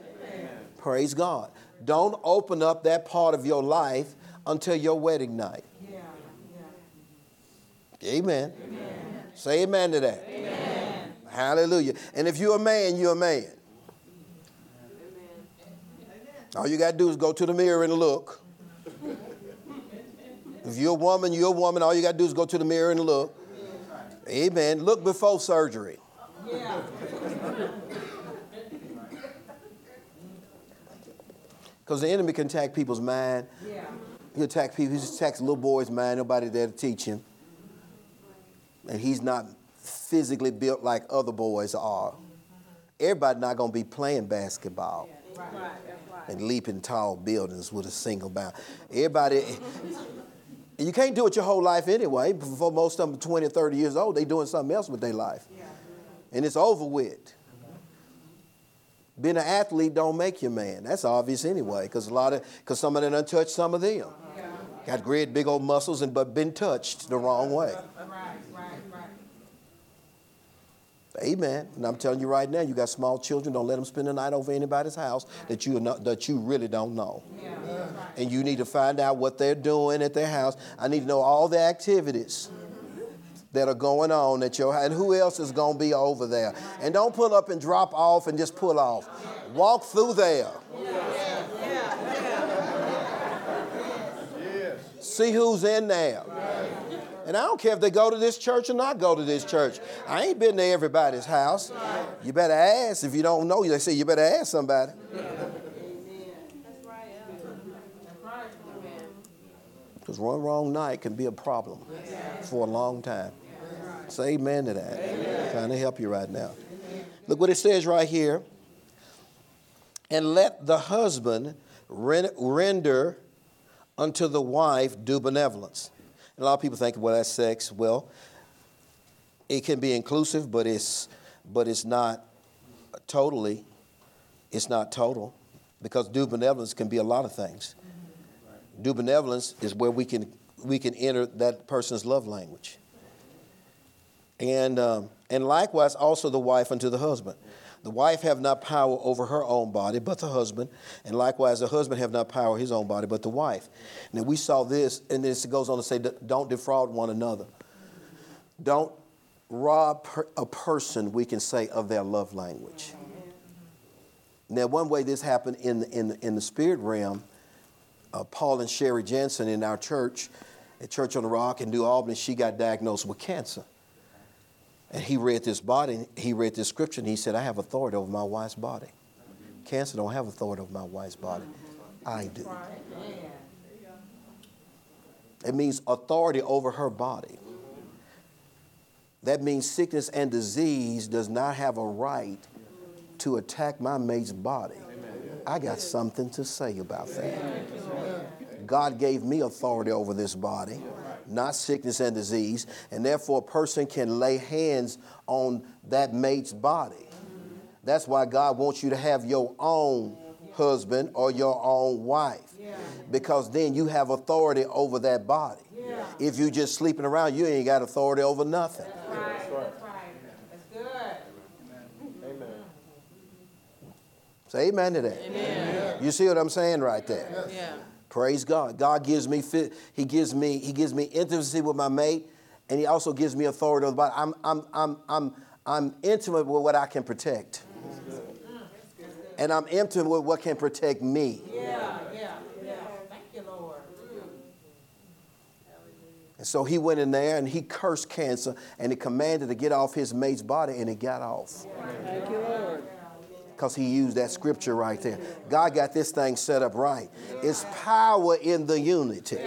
Praise God. Don't open up that part of your life until your wedding night. Yeah. Yeah. Amen. amen. Say amen to that. Amen. Hallelujah. And if you're a man, you're a man. All you got to do is go to the mirror and look. If you're a woman, you're a woman. All you got to do is go to the mirror and look. Amen. Look before surgery. Yeah. Because the enemy can attack people's mind. Yeah. He attack people. He attacks little boys' mind. Nobody there to teach him. And he's not physically built like other boys are. Everybody not going to be playing basketball yeah. right. and leaping tall buildings with a single bound. Everybody, you can't do it your whole life anyway. Before most of them are 20 or 30 years old, they doing something else with their life. Yeah. And it's over with. Being an athlete don't make you man. That's obvious anyway, because a lot of because some of them done touched some of them. Yeah. Got great big old muscles and but been touched the wrong way. Right, right, right. Amen. And I'm telling you right now, you got small children. Don't let them spend the night over anybody's house that you not, that you really don't know. Yeah. And you need to find out what they're doing at their house. I need to know all the activities that are going on at your and who else is going to be over there. And don't pull up and drop off and just pull off. Walk through there. See who's in there. And I don't care if they go to this church or not go to this church. I ain't been to everybody's house. You better ask. If you don't know, they say you better ask somebody. Because one wrong night can be a problem for a long time. Say amen to that. Amen. Trying to help you right now. Amen. Look what it says right here. And let the husband render unto the wife due benevolence. And a lot of people think, well, that's sex. Well, it can be inclusive, but it's but it's not totally. It's not total, because due benevolence can be a lot of things. Due benevolence is where we can we can enter that person's love language. And, um, and likewise also the wife unto the husband. The wife have not power over her own body, but the husband. And likewise, the husband have not power his own body, but the wife. Now we saw this, and this goes on to say, don't defraud one another. Don't rob a person, we can say, of their love language. Now, one way this happened in the, in the, in the spirit realm, uh, Paul and Sherry Jensen in our church, at Church on the Rock in New Albany, she got diagnosed with cancer. And he read this body, he read this scripture, and he said, I have authority over my wife's body. Cancer don't have authority over my wife's body. I do. It means authority over her body. That means sickness and disease does not have a right to attack my mate's body. I got something to say about that. God gave me authority over this body, not sickness and disease, and therefore a person can lay hands on that mate's body. That's why God wants you to have your own husband or your own wife. Because then you have authority over that body. If you're just sleeping around, you ain't got authority over nothing. That's right. That's right. That's good. Say amen to that. You see what I'm saying right there? Yeah. Praise God. God gives me fit, He gives me He gives me intimacy with my mate, and He also gives me authority over the body. I'm I'm I'm I'm I'm intimate with what I can protect. And I'm intimate with what can protect me. Yeah, yeah, yeah. Thank you, Lord. And so he went in there and he cursed cancer and he commanded to get off his mate's body and it got off. Thank you, Lord. Because he used that scripture right there. God got this thing set up right. It's power in the unity.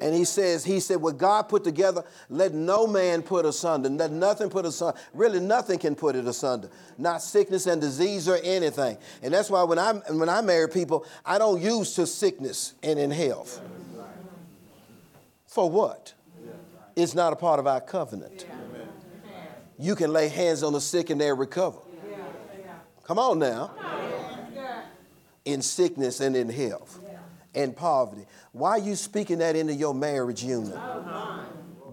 And he says, he said, what God put together, let no man put asunder. Let nothing put asunder. Really, nothing can put it asunder. Not sickness and disease or anything. And that's why when I when I marry people, I don't use to sickness and in health. For what? It's not a part of our covenant. You can lay hands on the sick and they'll recover. Come on now. In sickness and in health and poverty. Why are you speaking that into your marriage union?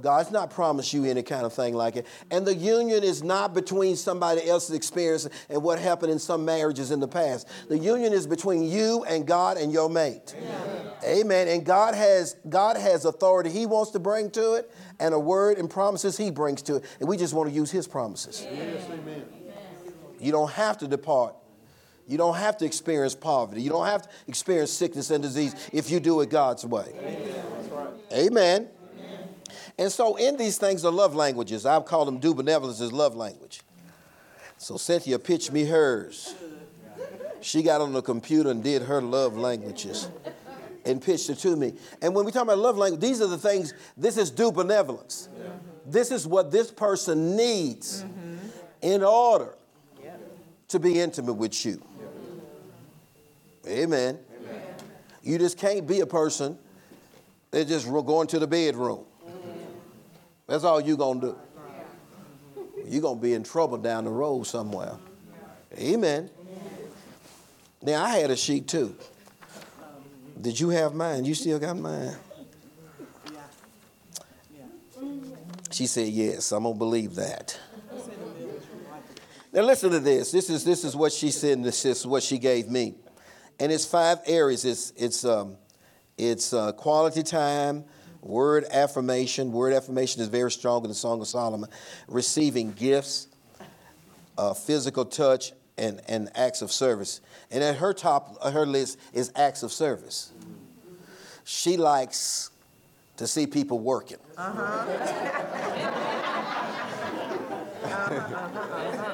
God's not promised you any kind of thing like it. And the union is not between somebody else's experience and what happened in some marriages in the past. The union is between you and God and your mate. Amen. And God has God has authority He wants to bring to it, and a word and promises He brings to it. And we just want to use His promises. You don't have to depart. You don't have to experience poverty. You don't have to experience sickness and disease if you do it God's way. Amen. And so, in these things, the love languages, I've called them due benevolence as love language. So, Cynthia pitched me hers. She got on the computer and did her love languages and pitched it to me. And when we talk about love language, these are the things, this is due benevolence. This is what this person needs in order to be intimate with you. Amen. You just can't be a person that just going to the bedroom. That's all you're gonna do. You're gonna be in trouble down the road somewhere. Amen. Now I had a sheet too. Did you have mine? You still got mine? She said, Yes, I'm gonna believe that. Now listen to this. This is this is what she said. This is what she gave me, and it's five areas. It's it's um, it's uh, quality time, word affirmation. Word affirmation is very strong in the Song of Solomon. Receiving gifts, uh, physical touch, and and acts of service. And at her top, of her list is acts of service. She likes to see people working.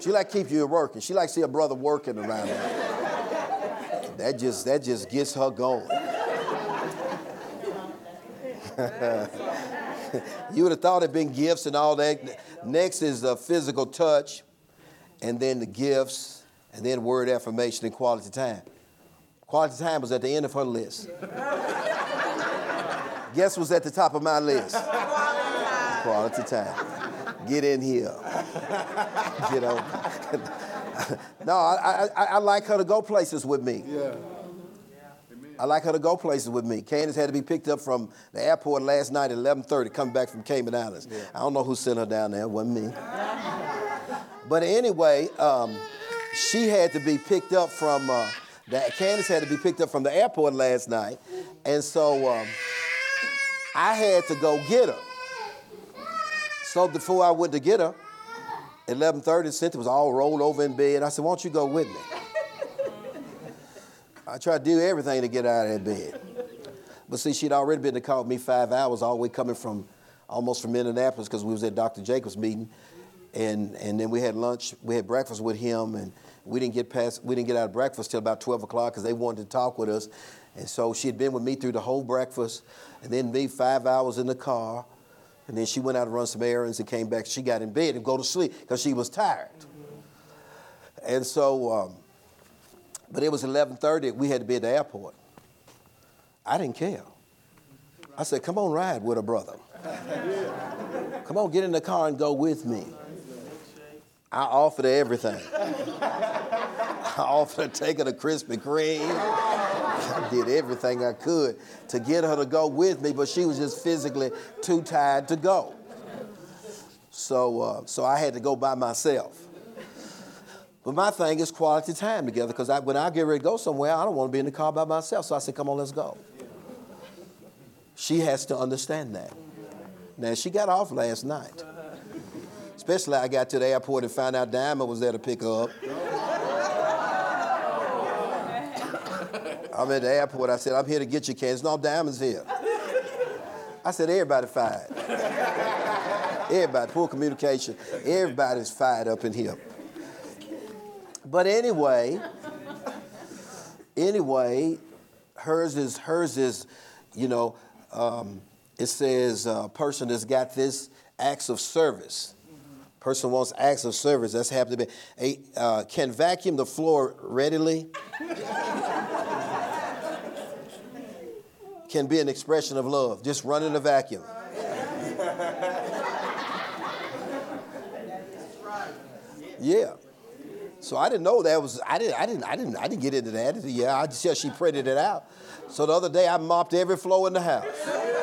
She like keep you working. She like see a brother working around her. That just that just gets her going. you would have thought it'd been gifts and all that. Next is the physical touch, and then the gifts, and then word affirmation and quality time. Quality time was at the end of her list. Guess was at the top of my list? Quality time. Get in here. you know. no, I, I, I like her to go places with me. Yeah. I like her to go places with me. Candace had to be picked up from the airport last night at 11:30, coming back from Cayman Islands. I don't know who sent her down there. It wasn't me. but anyway, um, she had to be picked up from. Uh, that Candace had to be picked up from the airport last night, and so um, I had to go get her. So before I went to get her, 11:30, Cynthia was all rolled over in bed. I said, "Why don't you go with me?" I tried to do everything to get out of that bed. But see, she'd already been to call me five hours all the way coming from almost from Indianapolis because we was at Dr. Jacobs' meeting, and and then we had lunch, we had breakfast with him, and we didn't get past, we didn't get out of breakfast till about 12 o'clock because they wanted to talk with us, and so she had been with me through the whole breakfast, and then me five hours in the car, and then she went out to run some errands and came back. She got in bed and go to sleep because she was tired, and so. Um, but it was 11:30. We had to be at the airport. I didn't care. I said, "Come on, ride with a brother. Come on, get in the car and go with me." I offered her everything. I offered to take her a Krispy Kreme. I did everything I could to get her to go with me, but she was just physically too tired to go. So, uh, so I had to go by myself. But my thing is quality time together because when I get ready to go somewhere, I don't want to be in the car by myself. So I said, come on, let's go. She has to understand that. Now, she got off last night. Especially I got to the airport and found out Diamond was there to pick her up. I'm at the airport. I said, I'm here to get you, Candace. No, Diamond's here. I said, everybody fired. Everybody, poor communication. Everybody's fired up in here. But anyway, anyway, hers is hers is, you know, um, it says a uh, person that's got this acts of service. Person wants acts of service. That's happened to be a uh, can vacuum the floor readily. can be an expression of love. Just running a vacuum. Yeah. So I didn't know that was I didn't I didn't I didn't I didn't get into that. Yeah, I just said she printed it out. So the other day I mopped every floor in the house.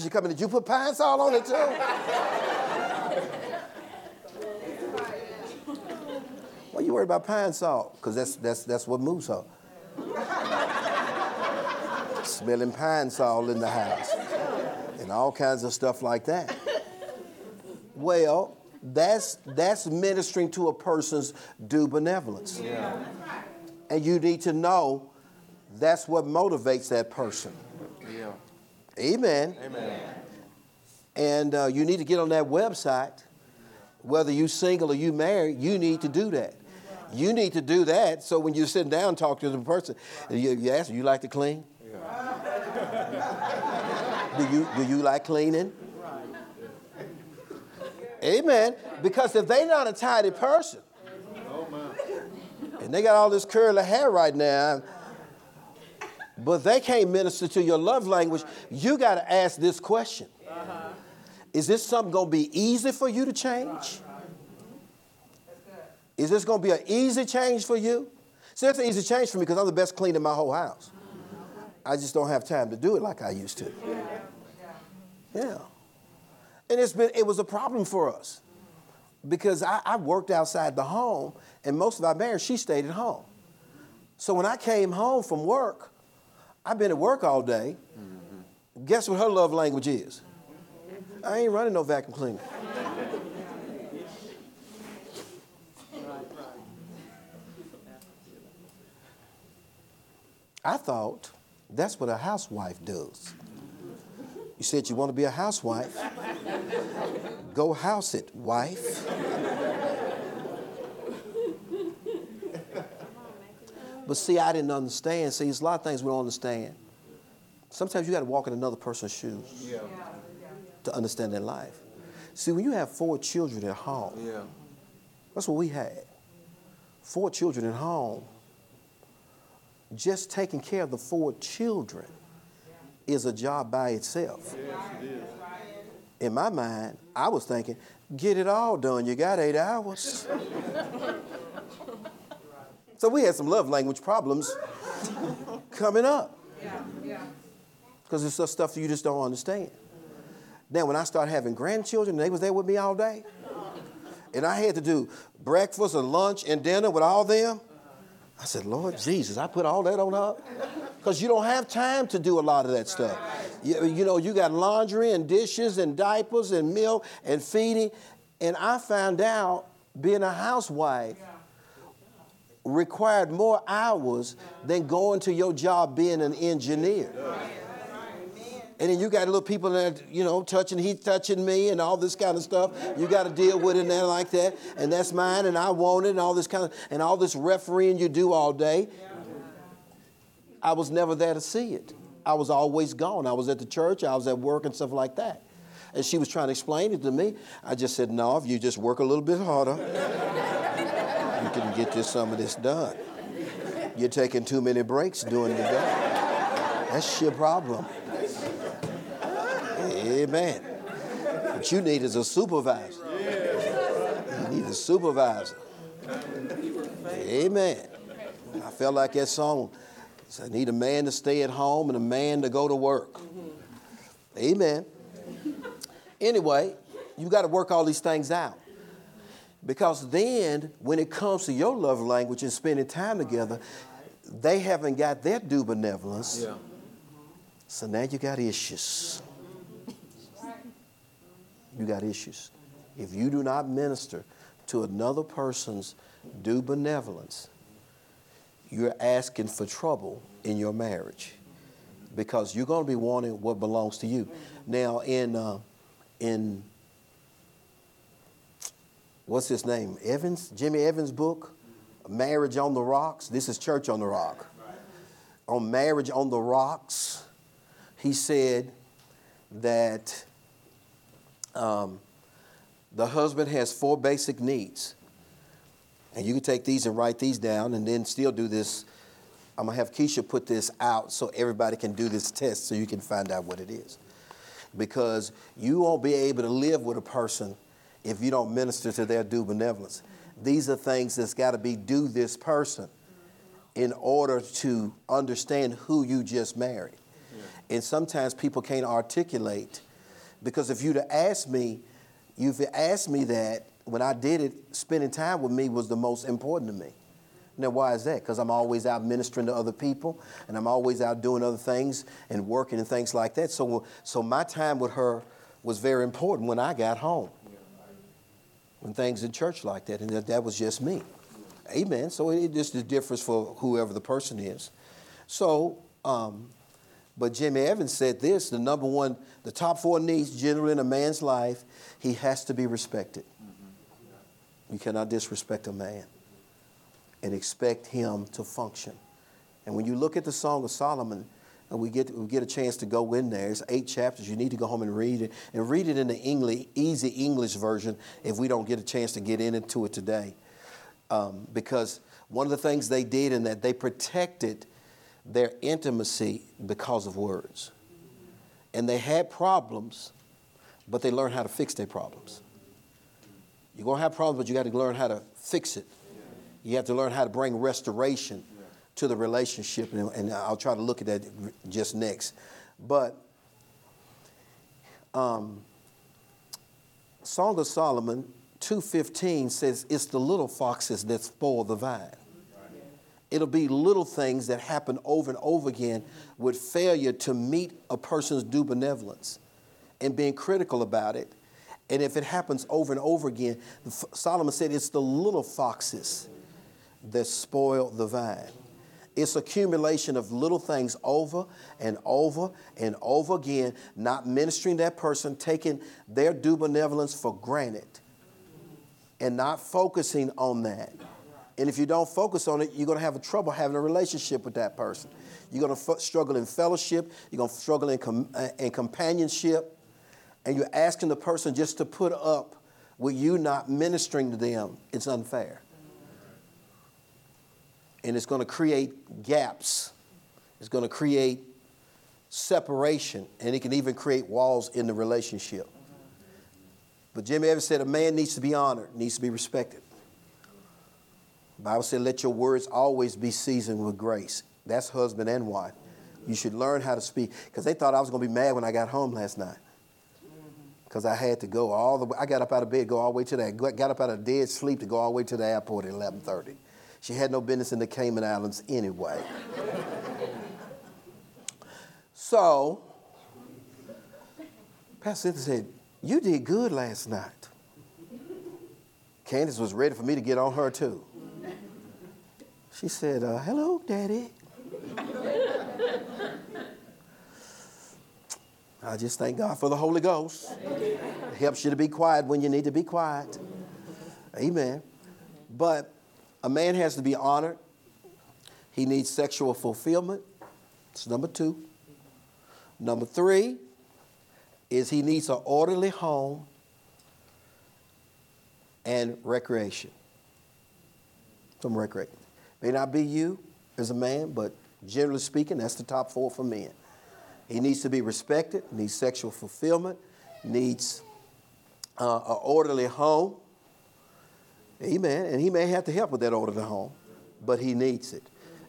And she come in, did you put Pine-Sol on it too? Why you worried about Pine-Sol? Because that's that's that's what moves her. Smelling Pine-Sol in the house and all kinds of stuff like that. Well, that's that's ministering to a person's due benevolence. Yeah. And you need to know that's what motivates that person. Yeah. Amen. Amen. And uh, you need to get on that website, whether you're single or you married, you need to do that. You need to do that so when you're sitting down talking to the person, you, you ask, you like to clean? Yeah. Do you, do you like cleaning? Amen. Because if they're not a tidy person, and they got all this curly hair right now, but they can't minister to your love language, you got to ask this question uh-huh. Is this something going to be easy for you to change? Is this going to be an easy change for you? See, that's an easy change for me because I'm the best cleaner in my whole house. I just don't have time to do it like I used to. Yeah. And it's been it was a problem for us because I, I, worked outside the home, and most of our marriage she stayed at home. So when I came home from work, I've been at work all day. Mm-hmm. Guess what her love language is? I ain't running no vacuum cleaner. I thought that's what a housewife does. You said you want to be a housewife. Go house it, wife. But see, I didn't understand. See, there's a lot of things we don't understand. Sometimes you got to walk in another person's shoes yeah. to understand their life. See, when you have four children at home, yeah. that's what we had. Four children at home. Just taking care of the four children is a job by itself. In my mind, I was thinking, get it all done. You got eight hours. so we had some love language problems coming up. Because it's just stuff you just don't understand. Then when I started having grandchildren, they was there with me all day. Uh-huh. And I had to do breakfast and lunch and dinner with all them. I said, Lord Jesus, I put all that on her because you don't have time to do a lot of that stuff. You, you know, you got laundry and dishes and diapers and milk and feeding. And I found out being a housewife, required more hours than going to your job being an engineer. And then you got little people that, you know, touching, he touching me and all this kind of stuff. You got to deal with it and like that. And that's mine and I want it and all this kind of, and all this refereeing you do all day. I was never there to see it. I was always gone. I was at the church, I was at work and stuff like that. And she was trying to explain it to me. I just said, no, if you just work a little bit harder, can get this, some of this done. You're taking too many breaks during the day. That's your problem. Amen. What you need is a supervisor. You need a supervisor. Amen. I felt like that song. I need a man to stay at home and a man to go to work. Amen. Anyway, you got to work all these things out. Because then, when it comes to your love language and spending time together, they haven't got their due benevolence. Yeah. So now you got issues you got issues. If you do not minister to another person's due benevolence, you're asking for trouble in your marriage because you're going to be wanting what belongs to you. Now, in uh, in what's his name? Evans, Jimmy Evans' book, Marriage on the Rocks. This is Church on the Rock. On Marriage on the Rocks, he said that um, the husband has four basic needs. And you can take these and write these down and then still do this. I'm going to have Keisha put this out so everybody can do this test so you can find out what it is. Because you won't be able to live with a person if you don't minister to their due benevolence. These are things that's got to be due this person in order to understand who you just married. Yeah. And sometimes people can't articulate because if you'd have asked me, you've asked me that when I did it, spending time with me was the most important to me. Now, why is that? Because I'm always out ministering to other people, and I'm always out doing other things and working and things like that. So, so my time with her was very important when I got home. When things in church like that, and that, that was just me. Amen. So it just the difference for whoever the person is. So, um, but Jimmy Evans said this: the number one the top four needs generally in a man's life, he has to be respected. You cannot disrespect a man and expect him to function. And when you look at the Song of Solomon, we get, we get a chance to go in there. It's eight chapters. You need to go home and read it. And read it in the English, easy English version if we don't get a chance to get into it today. Um, because one of the things they did in that they protected their intimacy because of words and they had problems, but they learned how to fix their problems. You're going to have problems, but you got to learn how to fix it. You have to learn how to bring restoration to the relationship, and, and I'll try to look at that just next. But um, Song of Solomon 2:15 says, "It's the little foxes that spoil the vine." It'll be little things that happen over and over again with failure to meet a person's due benevolence and being critical about it. And if it happens over and over again, Solomon said it's the little foxes that spoil the vine. It's accumulation of little things over and over and over again, not ministering that person, taking their due benevolence for granted, and not focusing on that. And if you don't focus on it, you're going to have trouble having a relationship with that person. You're going to f- struggle in fellowship. You're going to struggle in, com- uh, in companionship. And you're asking the person just to put up with you not ministering to them. It's unfair. And it's going to create gaps. It's going to create separation. And it can even create walls in the relationship. But Jimmy Evans said a man needs to be honored, needs to be respected. The Bible said, let your words always be seasoned with grace. That's husband and wife. You should learn how to speak. Because they thought I was going to be mad when I got home last night. Because I had to go all the way. I got up out of bed, go all the way to that. Got up out of dead sleep to go all the way to the airport at 11:30. She had no business in the Cayman Islands anyway. so, Pastor Cynthia said, "You did good last night." Candace was ready for me to get on her too. She said, uh, Hello, Daddy. I just thank God for the Holy Ghost. It helps you to be quiet when you need to be quiet. Amen. But a man has to be honored. He needs sexual fulfillment. It's number two. Number three is he needs an orderly home and recreation. Some recreation. May not be you as a man, but generally speaking, that's the top four for men. He needs to be respected, needs sexual fulfillment, needs uh, an orderly home. Amen. And he may have to help with that orderly home, but he needs it.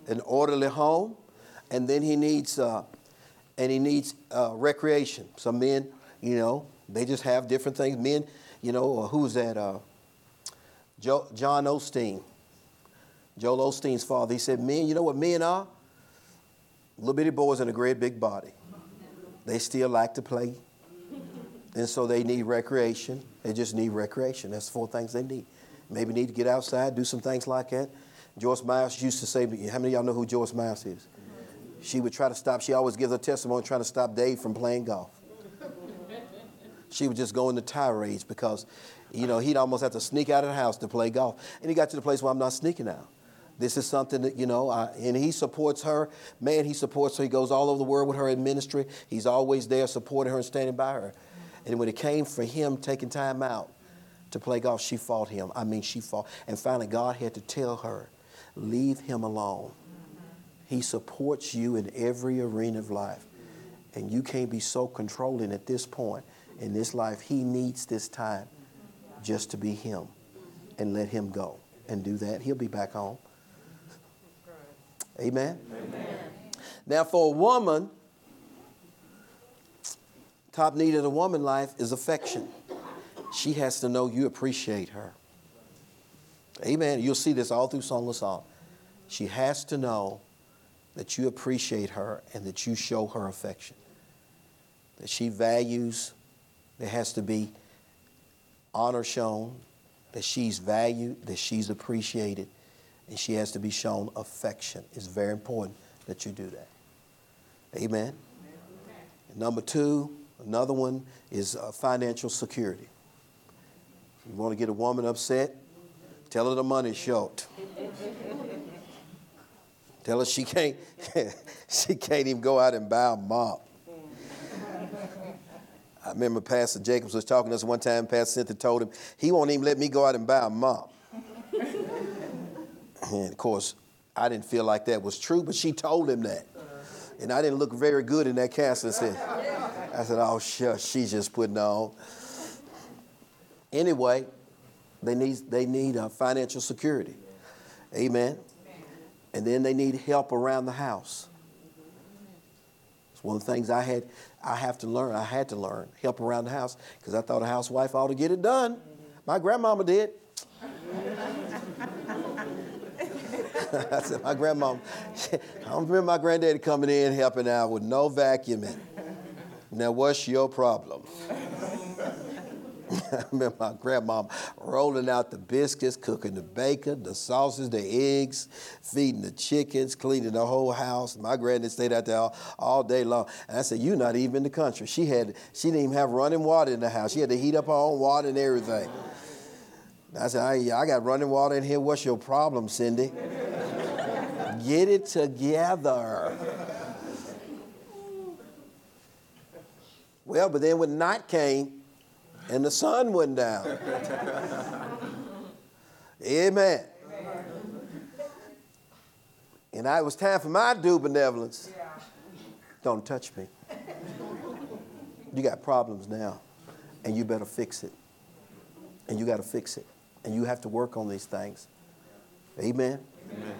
An orderly home, and then he needs, uh, and he needs uh, recreation. Some men, you know, they just have different things. Men, you know, uh, who's that? Uh, Joe, John Osteen, Joel Osteen's father. He said, "Men, you know what men are? Little bitty boys in a great big body." They still like to play. And so they need recreation. They just need recreation. That's four things they need. Maybe need to get outside, do some things like that. Joyce Myers used to say, how many of y'all know who Joyce Myers is? She would try to stop, she always gives a testimony trying to stop Dave from playing golf. She would just go into tirades because, you know, he'd almost have to sneak out of the house to play golf. And he got to the place where I'm not sneaking out. This is something that, you know, I, and he supports her. Man, he supports her. He goes all over the world with her in ministry. He's always there supporting her and standing by her. And when it came for him taking time out to play golf, she fought him. I mean, she fought. And finally, God had to tell her, leave him alone. He supports you in every arena of life. And you can't be so controlling at this point in this life. He needs this time just to be him and let him go and do that. He'll be back home. Amen? Amen. Now, for a woman, top need of the woman life is affection. She has to know you appreciate her. Amen. You'll see this all through Song of Song. She has to know that you appreciate her and that you show her affection. That she values, there has to be honor shown, that she's valued, that she's appreciated, and she has to be shown affection. It's very important that you do that. Amen. Number two, another one is uh, financial security. You want to get a woman upset? Tell her the money's short. Tell her she can't she can't even go out and buy a mop. I remember Pastor Jacobs was talking to us one time. Pastor Cynthia told him he won't even let me go out and buy a mop. and of course, I didn't feel like that was true, but she told him that. And I didn't look very good in that. I said, I said, oh, she's just putting on. Anyway, they need, they need uh, financial security. Amen. And then they need help around the house. It's one of the things I had, I have to learn. I had to learn help around the house because I thought a housewife ought to get it done. My grandmama did. I said, my grandma, I don't remember my granddaddy coming in helping out with no vacuuming. Now, what's your problem? I remember my grandma rolling out the biscuits, cooking the bacon, the sausages, the eggs, feeding the chickens, cleaning the whole house. My granddad stayed out there all, all, day long. And I said, You're not even in the country. She had she didn't even have running water in the house. She had to heat up her own water and everything. I said, I, I got running water in here. What's your problem, Cindy? Get it together. Well, but then when night came and the sun went down. Amen. And I, it was time for my due benevolence. Don't touch me. You got problems now, and you better fix it. And you got to fix it. And you have to work on these things. Amen. Amen.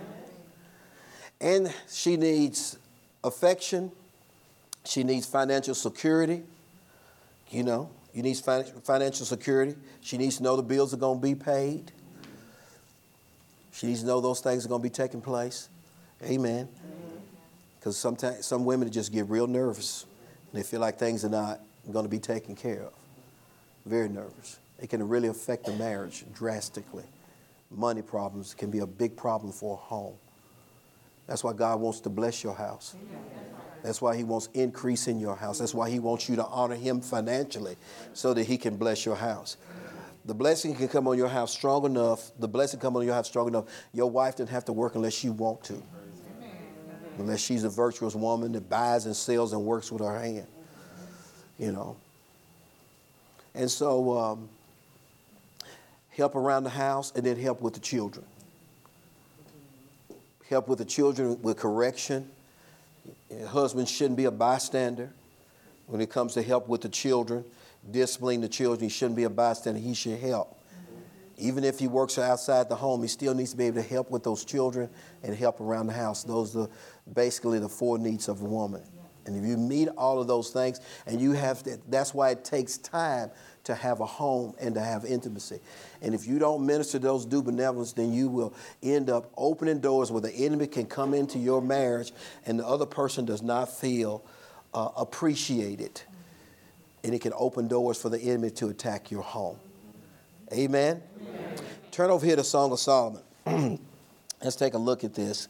And she needs affection. She needs financial security. You know, you need financial security. She needs to know the bills are going to be paid. She needs to know those things are going to be taking place. Amen. Because sometimes some women just get real nervous. And they feel like things are not going to be taken care of. Very nervous. It can really affect the marriage drastically. Money problems can be a big problem for a home. That's why God wants to bless your house. That's why He wants increase in your house. That's why He wants you to honor Him financially so that He can bless your house. The blessing can come on your house strong enough. The blessing come on your house strong enough. Your wife doesn't have to work unless you want to. Unless she's a virtuous woman that buys and sells and works with her hand. You know. And so um, help around the house and then help with the children. Help with the children with correction. Your husband shouldn't be a bystander when it comes to help with the children disciplining the children. He shouldn't be a bystander. He should help. Even if he works outside the home, he still needs to be able to help with those children and help around the house. Those are basically the four needs of a woman. And if you meet all of those things, and you have to, that's why it takes time to have a home and to have intimacy. And if you don't minister those due benevolence, then you will end up opening doors where the enemy can come into your marriage and the other person does not feel uh, appreciated and it can open doors for the enemy to attack your home. Amen? Amen. Turn over here to Song of Solomon. Let's take a look at this.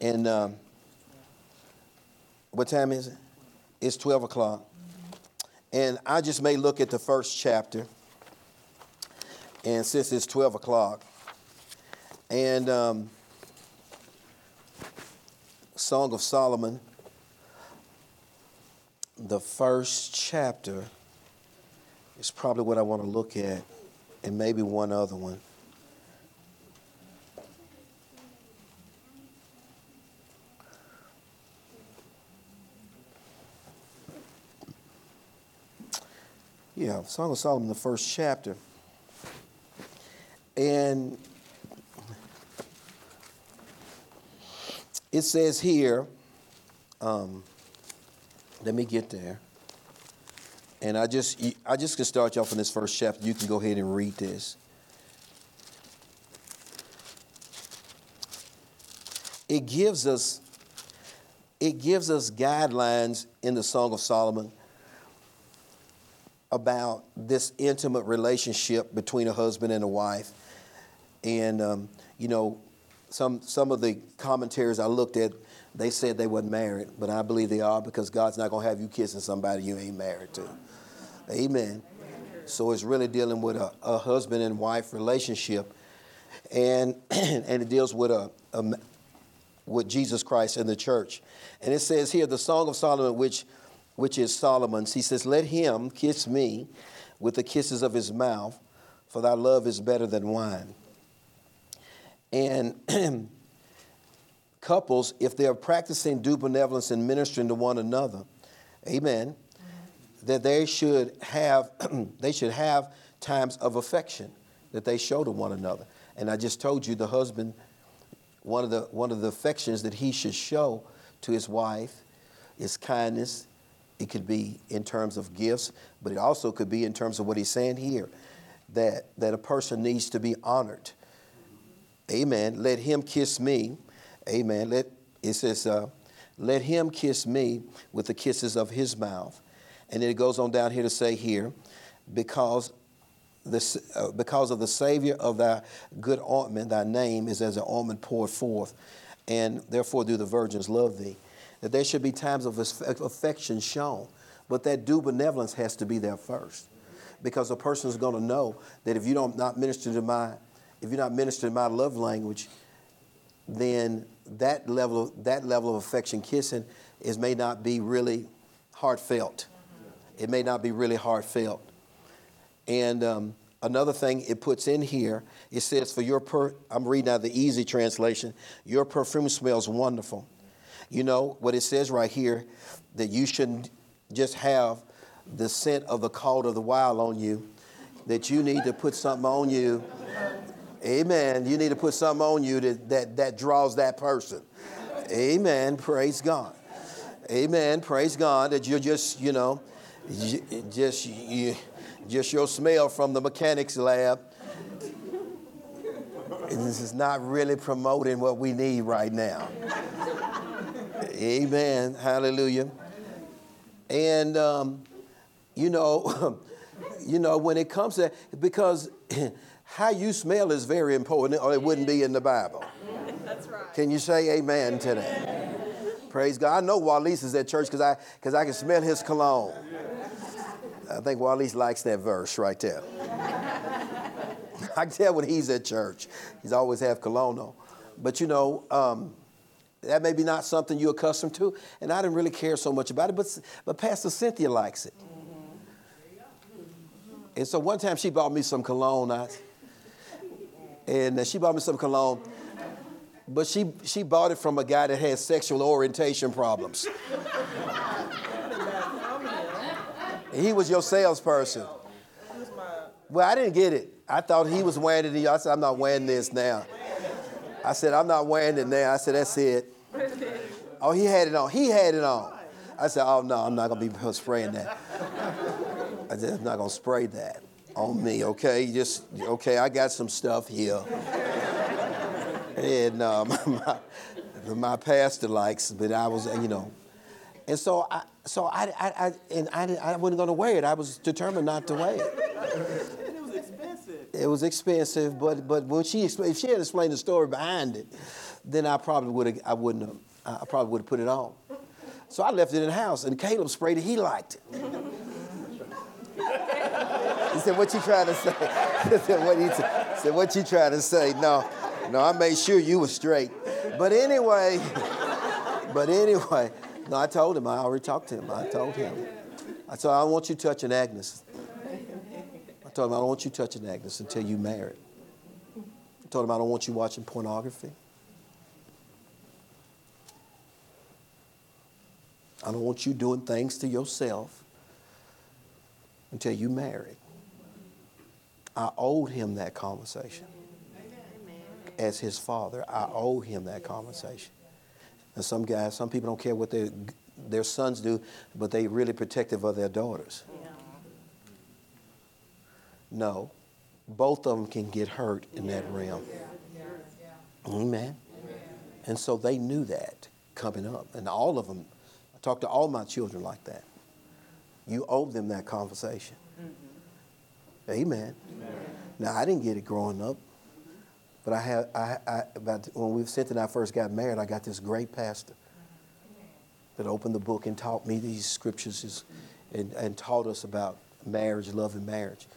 And um, what time is it? It's 12 o'clock. And I just may look at the first chapter. And since it's 12 o'clock, and um, Song of Solomon the first chapter is probably what I want to look at, and maybe one other one. Yeah, Song of Solomon, the first chapter. And it says here, um, let me get there. And I just I just can start you off in this first chapter. You can go ahead and read this. It gives us it gives us guidelines in the Song of Solomon about this intimate relationship between a husband and a wife. And um, you know, some some of the commentaries I looked at they said they wasn't married, but I believe they are because God's not going to have you kissing somebody you ain't married to. Amen. So it's really dealing with a, a husband and wife relationship, and and it deals with a, a with Jesus Christ and the church. And it says here, the Song of Solomon, which which is Solomon's, he says, "Let him kiss me with the kisses of his mouth, for thy love is better than wine." And couples, if they're practicing due benevolence and ministering to one another, amen, mm-hmm. that they should have they should have times of affection that they show to one another. And I just told you the husband, one of the one of the affections that he should show to his wife is kindness. It could be in terms of gifts, but it also could be in terms of what he's saying here, that that a person needs to be honored. Amen. Let him kiss me Amen. Let it says, uh, "Let him kiss me with the kisses of his mouth," and then it goes on down here to say here, because the, uh, because of the Savior of thy good ointment, thy name is as an ointment poured forth, and therefore do the virgins love thee. That there should be times of affection shown, but that due benevolence has to be there first, because a person is going to know that if you don't not minister to my, if you're not ministering my love language, then that level of, that level of affection kissing is may not be really heartfelt. It may not be really heartfelt. And um, another thing it puts in here, it says for your per, I'm reading out the easy translation, your perfume smells wonderful. You know what it says right here that you shouldn't just have the scent of the cult of the wild on you, that you need to put something on you Amen. You need to put something on you that, that, that draws that person. Amen. Praise God. Amen. Praise God that you're just, you know, just you, just your smell from the mechanics lab. This is not really promoting what we need right now. Amen. Hallelujah. And um, you know, you know when it comes to because how you smell is very important, or it wouldn't be in the Bible. That's right. Can you say amen to that? Praise God. I know Wallace is at church because I, cause I can smell his cologne. I think Wallace likes that verse right there. I can tell when he's at church. He's always have cologne on. But you know, um, that may be not something you're accustomed to, and I didn't really care so much about it, but, but Pastor Cynthia likes it. And so one time she bought me some cologne, I, and uh, she bought me some cologne, but she, she bought it from a guy that had sexual orientation problems. he was your salesperson. Well, I didn't get it. I thought he was wearing it. I said, I'm not wearing this now. I said, I'm not wearing it now. I said, that's it. Oh, he had it on. He had it on. I said, oh, no, I'm not going to be spraying that. I said, I'm not going to spray that on me, okay? You Just, okay, I got some stuff here. and um, my, my pastor likes, but I was, you know. And so I, so I, I, I and I, I wasn't going to wear it. I was determined not to wear it. It was expensive. But but when she if she had explained the story behind it, then I probably would have I wouldn't have I probably would have put it on. So I left it in the house, and Caleb sprayed it. He liked it. he said, "What you trying to say?" he said, "What you t-? said, what you trying to say?" No, no, I made sure you were straight. But anyway, but anyway, no, I told him. I already talked to him. I told him. I said, I want you touching Agnes. I told him, I don't want you touching Agnes until you married. I told him, I don't want you watching pornography. I don't want you doing things to yourself until you married. I owed him that conversation. As his father, I owe him that conversation. And some guys, some people don't care what their, their sons do, but they really protective of their daughters. No, both of them can get hurt in that realm. Amen. And so they knew that coming up. And all of them, I talk to all my children like that. You owe them that conversation. Mm-hmm. Amen. Amen. Now, I didn't get it growing up. But I had, I, I, about when we Cynthia and I first got married, I got this great pastor that opened the book and taught me these scriptures and, and taught us about marriage, love, and marriage.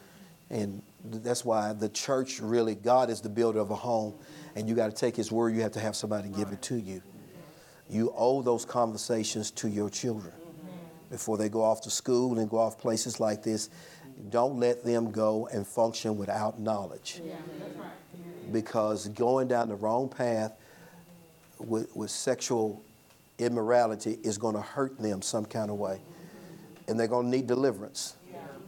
And that's why the church really, God is the builder of a home, and you got to take His word. You have to have somebody give it to you. You owe those conversations to your children before they go off to school and go off places like this. Don't let them go and function without knowledge. Because going down the wrong path with, with sexual immorality is going to hurt them some kind of way. And they're going to need deliverance.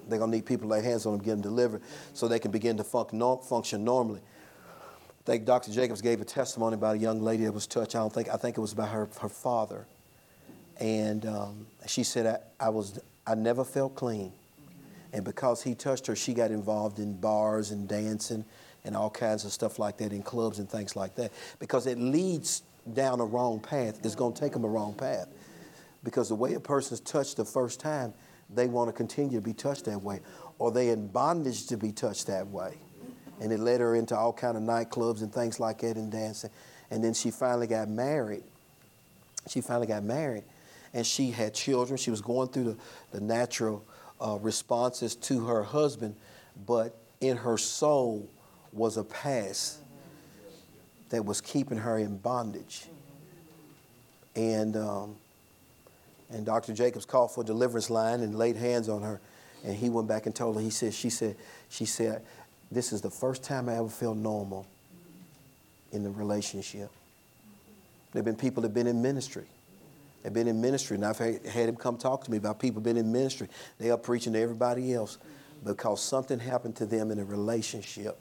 They're going to need people to lay hands on them, get them delivered, so they can begin to function normally. I think Dr. Jacobs gave a testimony about a young lady that was touched. I don't think I think it was about her her father, and um, she said I, I was I never felt clean, and because he touched her, she got involved in bars and dancing and all kinds of stuff like that in clubs and things like that because it leads down a wrong path. It's going to take them a wrong path because the way a person's touched the first time, they want to continue to be touched that way, or they in bondage to be touched that way, and it led her into all kind of nightclubs and things like that and dancing, and then she finally got married. She finally got married, and she had children. She was going through the, the natural uh, responses to her husband, but in her soul, was a past that was keeping her in bondage. And, um, and Dr. Jacobs called for a deliverance line and laid hands on her. And he went back and told her, he said, she said, she said, this is the first time I ever felt normal in the relationship. There have been people that have been in ministry. They've been in ministry, and I've had, had him come talk to me about people been in ministry. They are preaching to everybody else because something happened to them in a relationship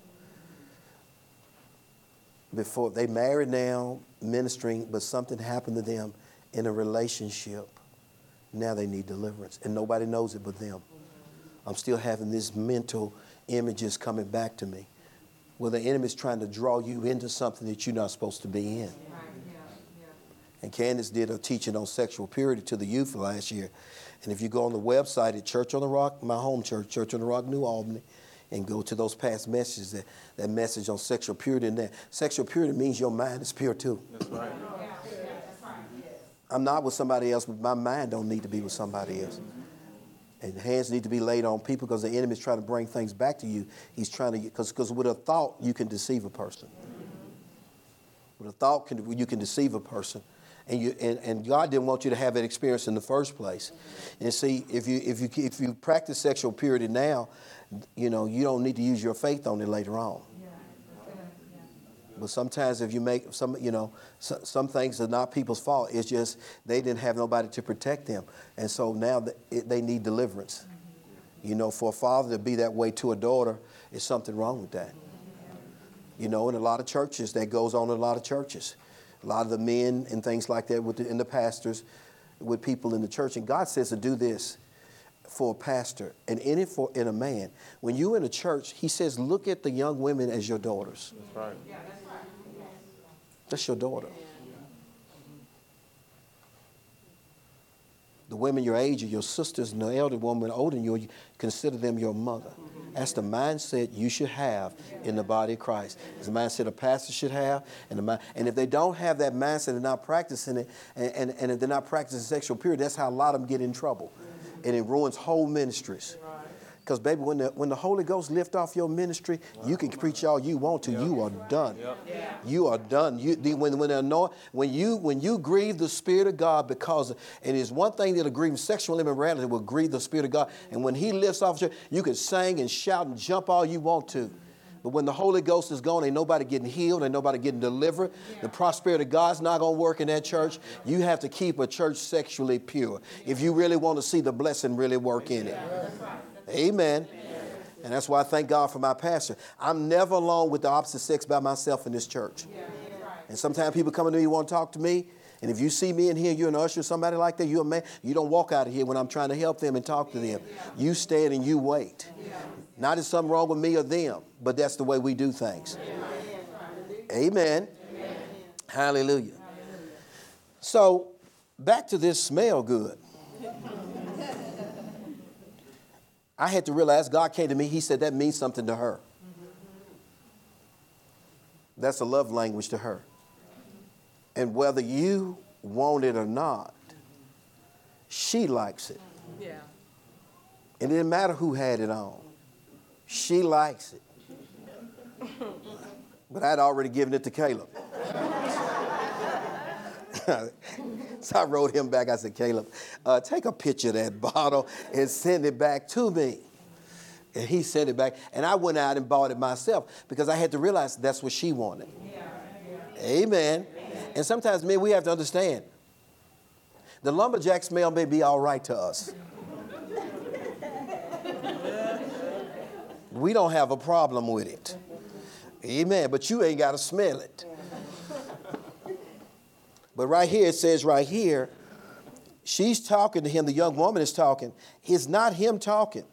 before they married now, ministering, but something happened to them in a relationship. Now they need deliverance, and nobody knows it but them. I'm still having these mental images coming back to me. Well, the enemy's trying to draw you into something that you're not supposed to be in. And Candace did a teaching on sexual purity to the youth last year. And if you go on the website at Church on the Rock, my home church, Church on the Rock, New Albany, and go to those past messages, that, that message on sexual purity and that. Sexual purity means your mind is pure too. That's right. I'm not with somebody else, but my mind don't need to be with somebody else. And hands need to be laid on people because the enemy's trying to bring things back to you. He's trying to, because with a thought, you can deceive a person. With a thought, can, you can deceive a person. And, you, and, and God didn't want you to have that experience in the first place. And see, if you, if, you, if you practice sexual purity now, you know, you don't need to use your faith on it later on. But sometimes if you make some, you know, so, some things are not people's fault. It's just they didn't have nobody to protect them. And so now it, they need deliverance. You know, for a father to be that way to a daughter is something wrong with that. You know, in a lot of churches, that goes on in a lot of churches. A lot of the men and things like that with the, and the pastors, with people in the church. And God says to do this for a pastor and in it for in a man. When you're in a church, He says, look at the young women as your daughters. That's right. That's your daughter. The women your age, or your sisters, and the elder woman older than you, you consider them your mother. That's the mindset you should have in the body of Christ. It's the mindset a pastor should have. And, the and if they don't have that mindset, they're not practicing it, and, and, and if they're not practicing sexual purity, that's how a lot of them get in trouble. And it ruins whole ministries. Because, baby, when the, when the Holy Ghost lift off your ministry, you can preach all you want to. You are done. You are done. You, the, when, when, anoint, when, you, when you grieve the Spirit of God, because, and it's one thing that'll grieve sexual immorality will grieve the Spirit of God. And when He lifts off you, you can sing and shout and jump all you want to. But when the Holy Ghost is gone, ain't nobody getting healed, ain't nobody getting delivered. The prosperity of God's not going to work in that church. You have to keep a church sexually pure if you really want to see the blessing really work in it. Amen. And that's why I thank God for my pastor. I'm never alone with the opposite sex by myself in this church. And sometimes people come to me, and want to talk to me. And if you see me in here, you're an usher, somebody like that, you're a man, you don't walk out of here when I'm trying to help them and talk to them. You stand and you wait. Not that something wrong with me or them, but that's the way we do things. Amen. Hallelujah. So, back to this smell good. I had to realize God came to me, He said that means something to her. That's a love language to her. And whether you want it or not, she likes it. Yeah. It didn't matter who had it on. She likes it. But I'd already given it to Caleb. so I wrote him back. I said, Caleb, uh, take a picture of that bottle and send it back to me. And he sent it back. And I went out and bought it myself because I had to realize that's what she wanted. Amen. And sometimes, man, we have to understand the lumberjack smell may be all right to us. we don't have a problem with it. Amen. But you ain't got to smell it. But right here, it says right here, she's talking to him. The young woman is talking. It's not him talking.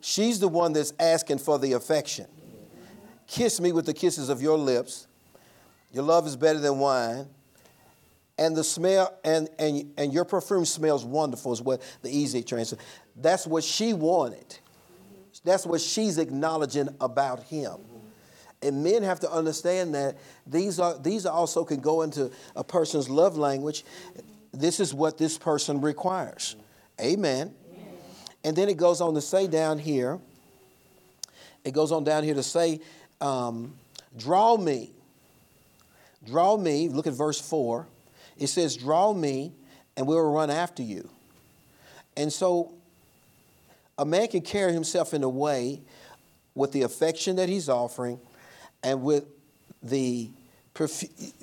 She's the one that's asking for the affection. Kiss me with the kisses of your lips. Your love is better than wine. And the smell, and, and, and your perfume smells wonderful, is what the easy translation. That's what she wanted. That's what she's acknowledging about him. And men have to understand that these are these also can go into a person's love language. This is what this person requires. Amen. And then it goes on to say down here, it goes on down here to say, um, draw me. Draw me, look at verse 4. It says, Draw me, and we will run after you. And so a man can carry himself in a way with the affection that he's offering and with the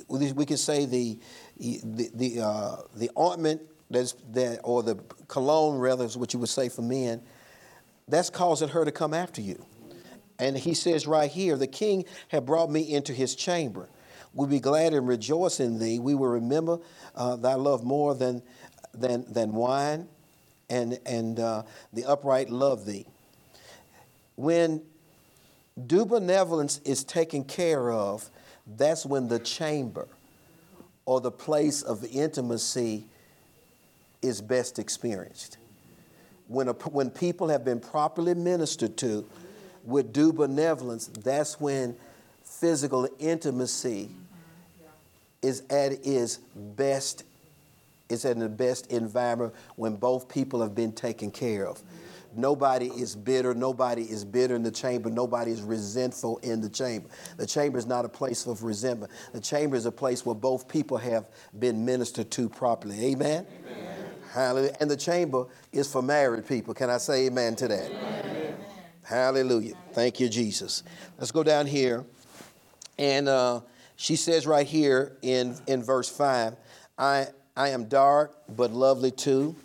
we can say the the the, uh, the ointment that's that or the cologne rather is what you would say for men that's causing her to come after you. And he says right here the king had brought me into his chamber. We'll be glad and rejoice in thee. We will remember uh, thy love more than than than wine and and uh, the upright love thee. When due benevolence is taken care of, that's when the chamber or the place of intimacy is best experienced. When, a, when people have been properly ministered to, with due benevolence, that's when physical intimacy is at its best. It's in the best environment when both people have been taken care of. Nobody is bitter. Nobody is bitter in the chamber. Nobody is resentful in the chamber. The chamber is not a place of resentment. The chamber is a place where both people have been ministered to properly. Amen? amen. Hallelujah. And the chamber is for married people. Can I say amen to that? Amen. Hallelujah. Thank you, Jesus. Let's go down here. And uh, she says right here in, in verse 5 I, I am dark but lovely too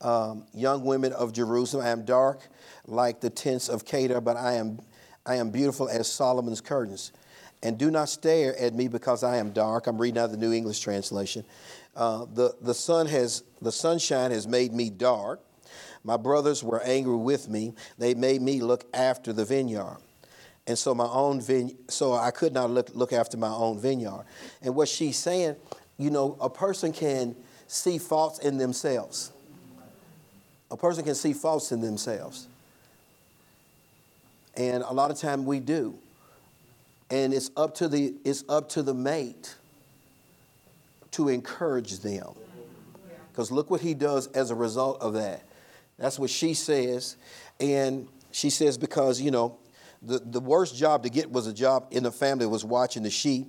um, young women of Jerusalem. I am dark like the tents of Kedar, but I am, I am beautiful as Solomon's curtains. And do not stare at me because I am dark. I'm reading out the New English translation. Uh, the, the, sun has, the sunshine has made me dark. My brothers were angry with me. They made me look after the vineyard. And so my own vine, so I could not look, look after my own vineyard. And what she's saying, you know, a person can see faults in themselves a person can see faults in themselves. And a lot of time we do. And it's up to the it's up to the mate to encourage them. Because look what he does as a result of that. That's what she says. And she says, because, you know, the, the worst job to get was a job in the family was watching the sheep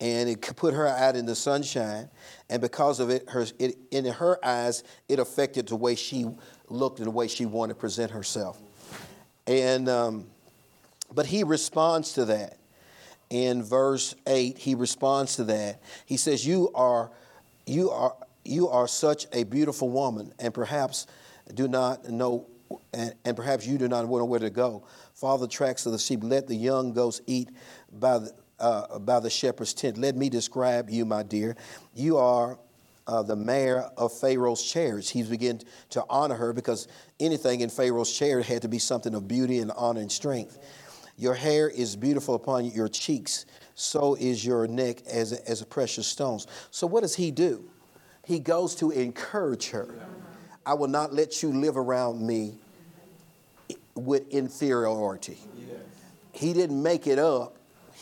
and it put her out in the sunshine. And because of it, her, it, in her eyes, it affected the way she looked and the way she wanted to present herself. And um, but he responds to that in verse eight. He responds to that. He says, "You are, you are, you are such a beautiful woman, and perhaps do not know." And, and perhaps you do not know where to go. The tracks of the sheep. Let the young goats eat by the, uh, by the shepherd's tent. Let me describe you, my dear. You are uh, the mayor of Pharaoh's chairs. He's beginning to honor her because anything in Pharaoh's chair had to be something of beauty and honor and strength. Your hair is beautiful upon your cheeks, so is your neck as a, as precious stones. So what does he do? He goes to encourage her. I will not let you live around me with inferiority. He didn't make it up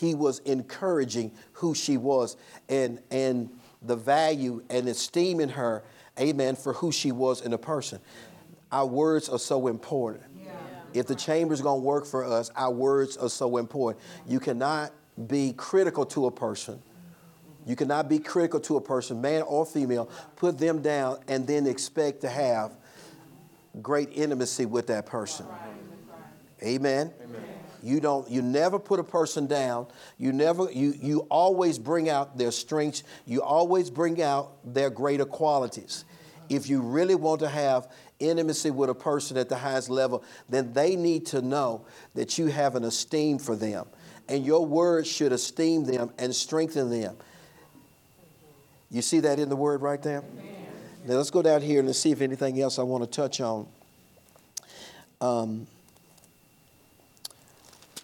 he was encouraging who she was and, and the value and esteeming her, amen, for who she was in a person. Our words are so important. Yeah. If the chamber is going to work for us, our words are so important. You cannot be critical to a person. You cannot be critical to a person, man or female, put them down and then expect to have great intimacy with that person. Amen. Amen. You don't you never put a person down. You never you you always bring out their strengths. You always bring out their greater qualities. If you really want to have intimacy with a person at the highest level, then they need to know that you have an esteem for them. And your words should esteem them and strengthen them. You see that in the word right there? Now let's go down here and see if anything else I want to touch on. Um,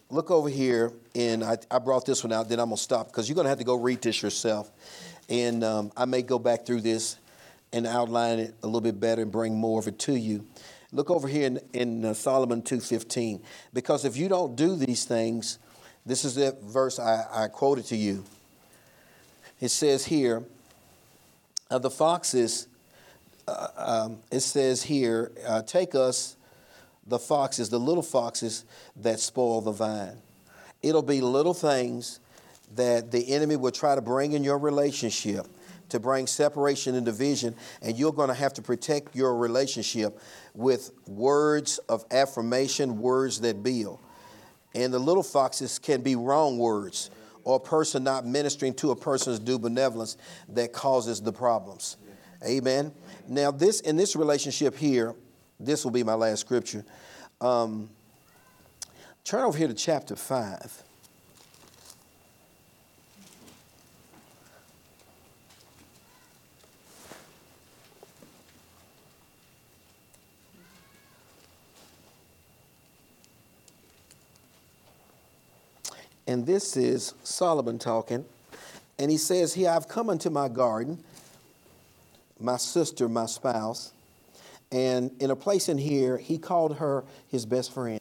look over here, and I, I brought this one out, then I'm going to stop because you're going to have to go read this yourself. And um, I may go back through this and outline it a little bit better and bring more of it to you. Look over here in, in uh, Solomon 2.15. Because if you don't do these things, this is the verse I, I quoted to you. It says here, uh, the foxes, uh, um, it says here, uh, take us the foxes, the little foxes that spoil the vine. It'll be little things that the enemy will try to bring in your relationship to bring separation and division, and you're going to have to protect your relationship with words of affirmation, words that build. And the little foxes can be wrong words or a person not ministering to a person's due benevolence that causes the problems. Amen. Now, this in this relationship here, this will be my last scripture. Um, turn over here to chapter 5. And this is Solomon talking. And he says, Here I've come into my garden, my sister, my spouse and in a place in here, he called her his best friend.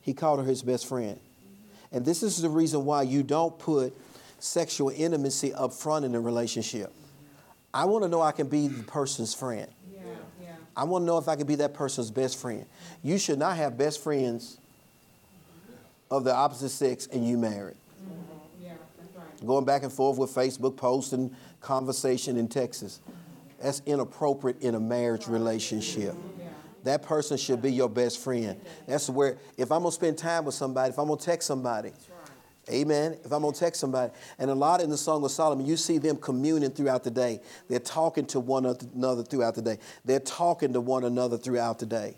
He called her his best friend. And this is the reason why you don't put sexual intimacy up front in a relationship. I want to know I can be the person's friend. Yeah, yeah. I want to know if I can be that person's best friend. You should not have best friends of the opposite sex and you married. Mm-hmm. Yeah, that's right. Going back and forth with Facebook posts and conversation in Texas. That's inappropriate in a marriage relationship. That person should be your best friend. That's where, if I'm gonna spend time with somebody, if I'm gonna text somebody, Amen. If I'm gonna text somebody, and a lot in the Song of Solomon, you see them communing throughout the day. They're talking to one another throughout the day. They're talking to one another throughout the day.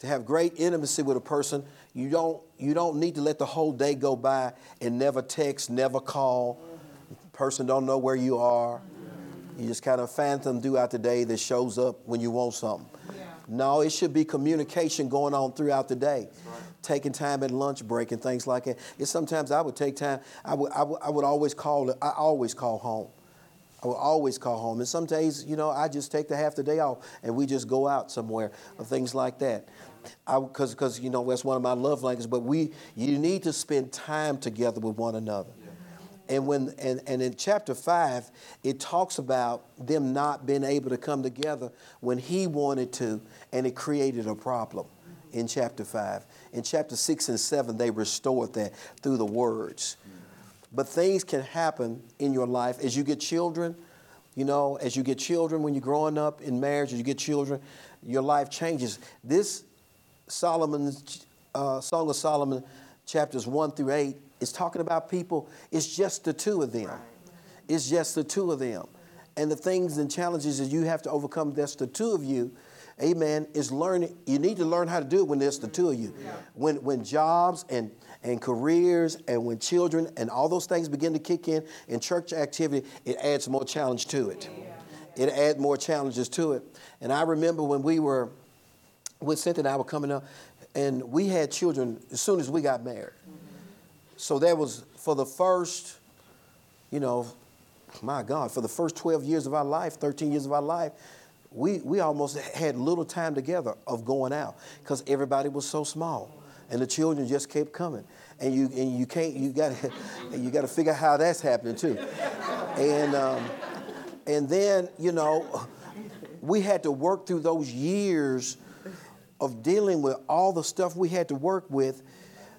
To have great intimacy with a person, you don't you don't need to let the whole day go by and never text, never call. Person don't know where you are. You just kind of phantom throughout the day that shows up when you want something. Yeah. No, it should be communication going on throughout the day. Taking time at lunch break and things like that. It's sometimes I would take time. I would, I would, I would always call. I always call home. I would always call home. And some days, you know, I just take the half the day off and we just go out somewhere or things like that. Because, because you know, that's one of my love languages. But we, you need to spend time together with one another. And when and, and in chapter five, it talks about them not being able to come together when he wanted to, and it created a problem in chapter five. In chapter six and seven, they restored that through the words. But things can happen in your life as you get children. You know, as you get children, when you're growing up in marriage, as you get children, your life changes. This Solomon's uh, Song of Solomon, chapters one through eight, is talking about people. It's just the two of them. It's just the two of them, and the things and challenges that you have to overcome. That's the two of you. Amen. Is learning. You need to learn how to do it when there's the two of you. When when jobs and and careers and when children and all those things begin to kick in in church activity, it adds more challenge to it. It adds more challenges to it. And I remember when we were with Cynthia and I were coming up, and we had children as soon as we got married. So that was for the first, you know, my God, for the first 12 years of our life, 13 years of our life, we, we almost had little time together of going out because everybody was so small and the children just kept coming. And you and you can't you got you got to figure out how that's happening too. And um, and then you know we had to work through those years of dealing with all the stuff we had to work with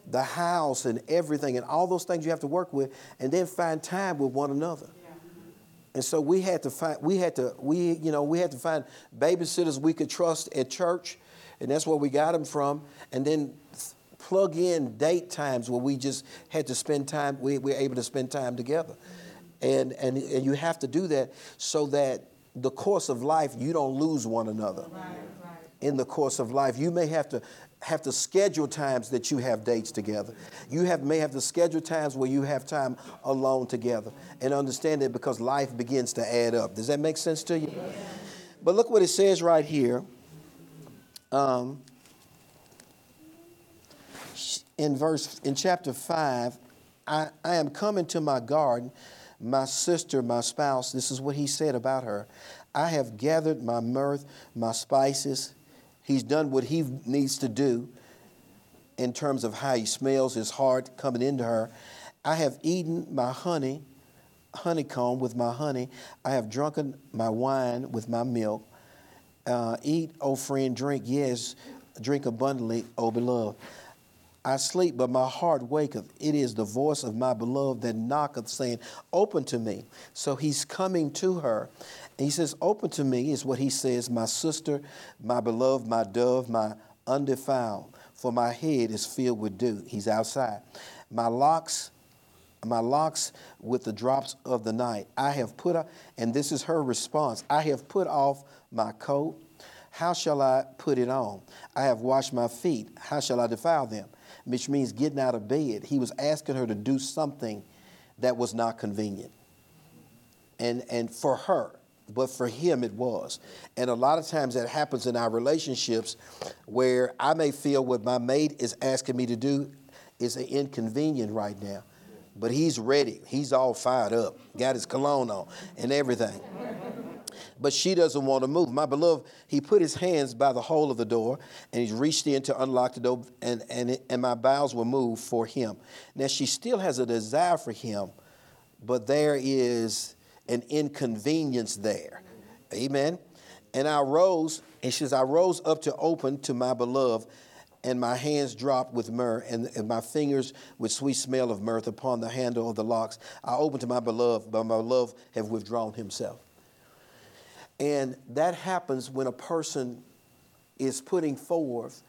the house and everything and all those things you have to work with and then find time with one another and so we had to find we had to we you know we had to find babysitters we could trust at church and that's where we got them from and then plug in date times where we just had to spend time we, we were able to spend time together and, and and you have to do that so that the course of life you don't lose one another Right, right. in the course of life. You may have to have to schedule times that you have dates together. You have may have to schedule times where you have time alone together and understand it because life begins to add up. Does that make sense to you? But look what it says right here. Um, in verse in chapter 5 I, I am coming to my garden my sister my spouse this is what he said about her i have gathered my myrrh my spices he's done what he needs to do in terms of how he smells his heart coming into her i have eaten my honey honeycomb with my honey i have drunken my wine with my milk uh, eat o friend drink yes drink abundantly o beloved I sleep, but my heart waketh. It is the voice of my beloved that knocketh, saying, Open to me. So he's coming to her. He says, Open to me is what he says, my sister, my beloved, my dove, my undefiled. For my head is filled with dew. He's outside. My locks, my locks with the drops of the night. I have put, a, and this is her response I have put off my coat. How shall I put it on? I have washed my feet. How shall I defile them? Which means getting out of bed. He was asking her to do something that was not convenient. And, and for her, but for him it was. And a lot of times that happens in our relationships where I may feel what my mate is asking me to do is inconvenient right now. But he's ready. He's all fired up, got his cologne on and everything. But she doesn't want to move. My beloved, he put his hands by the hole of the door and he reached in to unlock the door, and, and, and my bowels were moved for him. Now, she still has a desire for him, but there is an inconvenience there. Amen. And I rose, and she says, I rose up to open to my beloved, and my hands dropped with myrrh, and, and, my fingers with sweet smell of myrrh upon the handle of the locks. I opened to my beloved, but my beloved have withdrawn himself. And that happens when a person is putting forth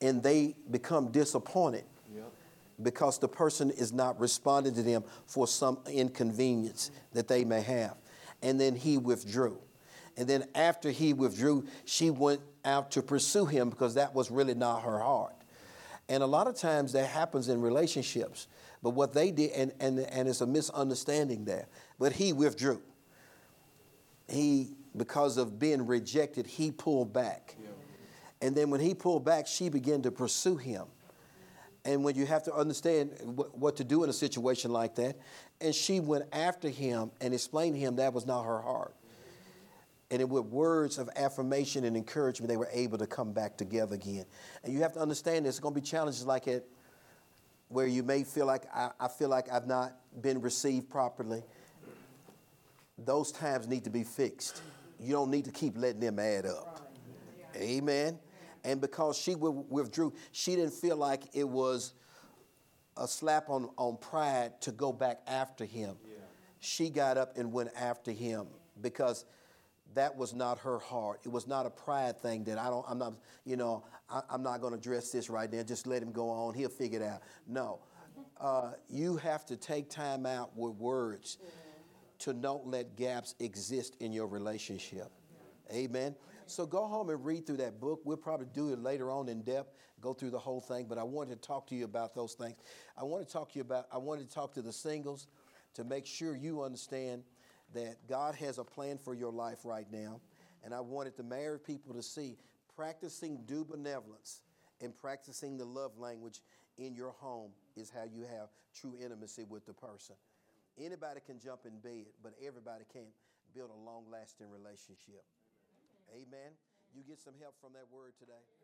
and they become disappointed. Because the person is not responding to them for some inconvenience that they may have. And then he withdrew. And then after he withdrew, she went out to pursue him because that was really not her heart. And a lot of times that happens in relationships. But what they did, and, and, and it's a misunderstanding there, but he withdrew. He because of being rejected, he pulled back. Yeah. And then when he pulled back, she began to pursue him. And when you have to understand what to do in a situation like that, and she went after him and explained to him that was not her heart. And it, with words of affirmation and encouragement, they were able to come back together again. And you have to understand there's going to be challenges like it where you may feel like I, I feel like I've not been received properly. Those times need to be fixed you don't need to keep letting them add up. Amen. And because she withdrew, she didn't feel like it was a slap on, on pride to go back after him. She got up and went after him because that was not her heart. It was not a pride thing that I don't, I'm not, you know, I, am not going to address this right now. Just let him go on. He'll figure it out. No. Uh, you have to take time out with words to don't let gaps exist in your relationship. Amen. So go home and read through that book. We'll probably do it later on in depth, go through the whole thing, but I wanted to talk to you about those things. I want to talk to you about, I wanted to talk to the singles to make sure you understand that God has a plan for your life right now. And I wanted the married people to see practicing due benevolence and practicing the love language in your home is how you have true intimacy with the person. Anybody can jump in bed, but everybody can't build a long lasting relationship. Amen. You get some help from that word today?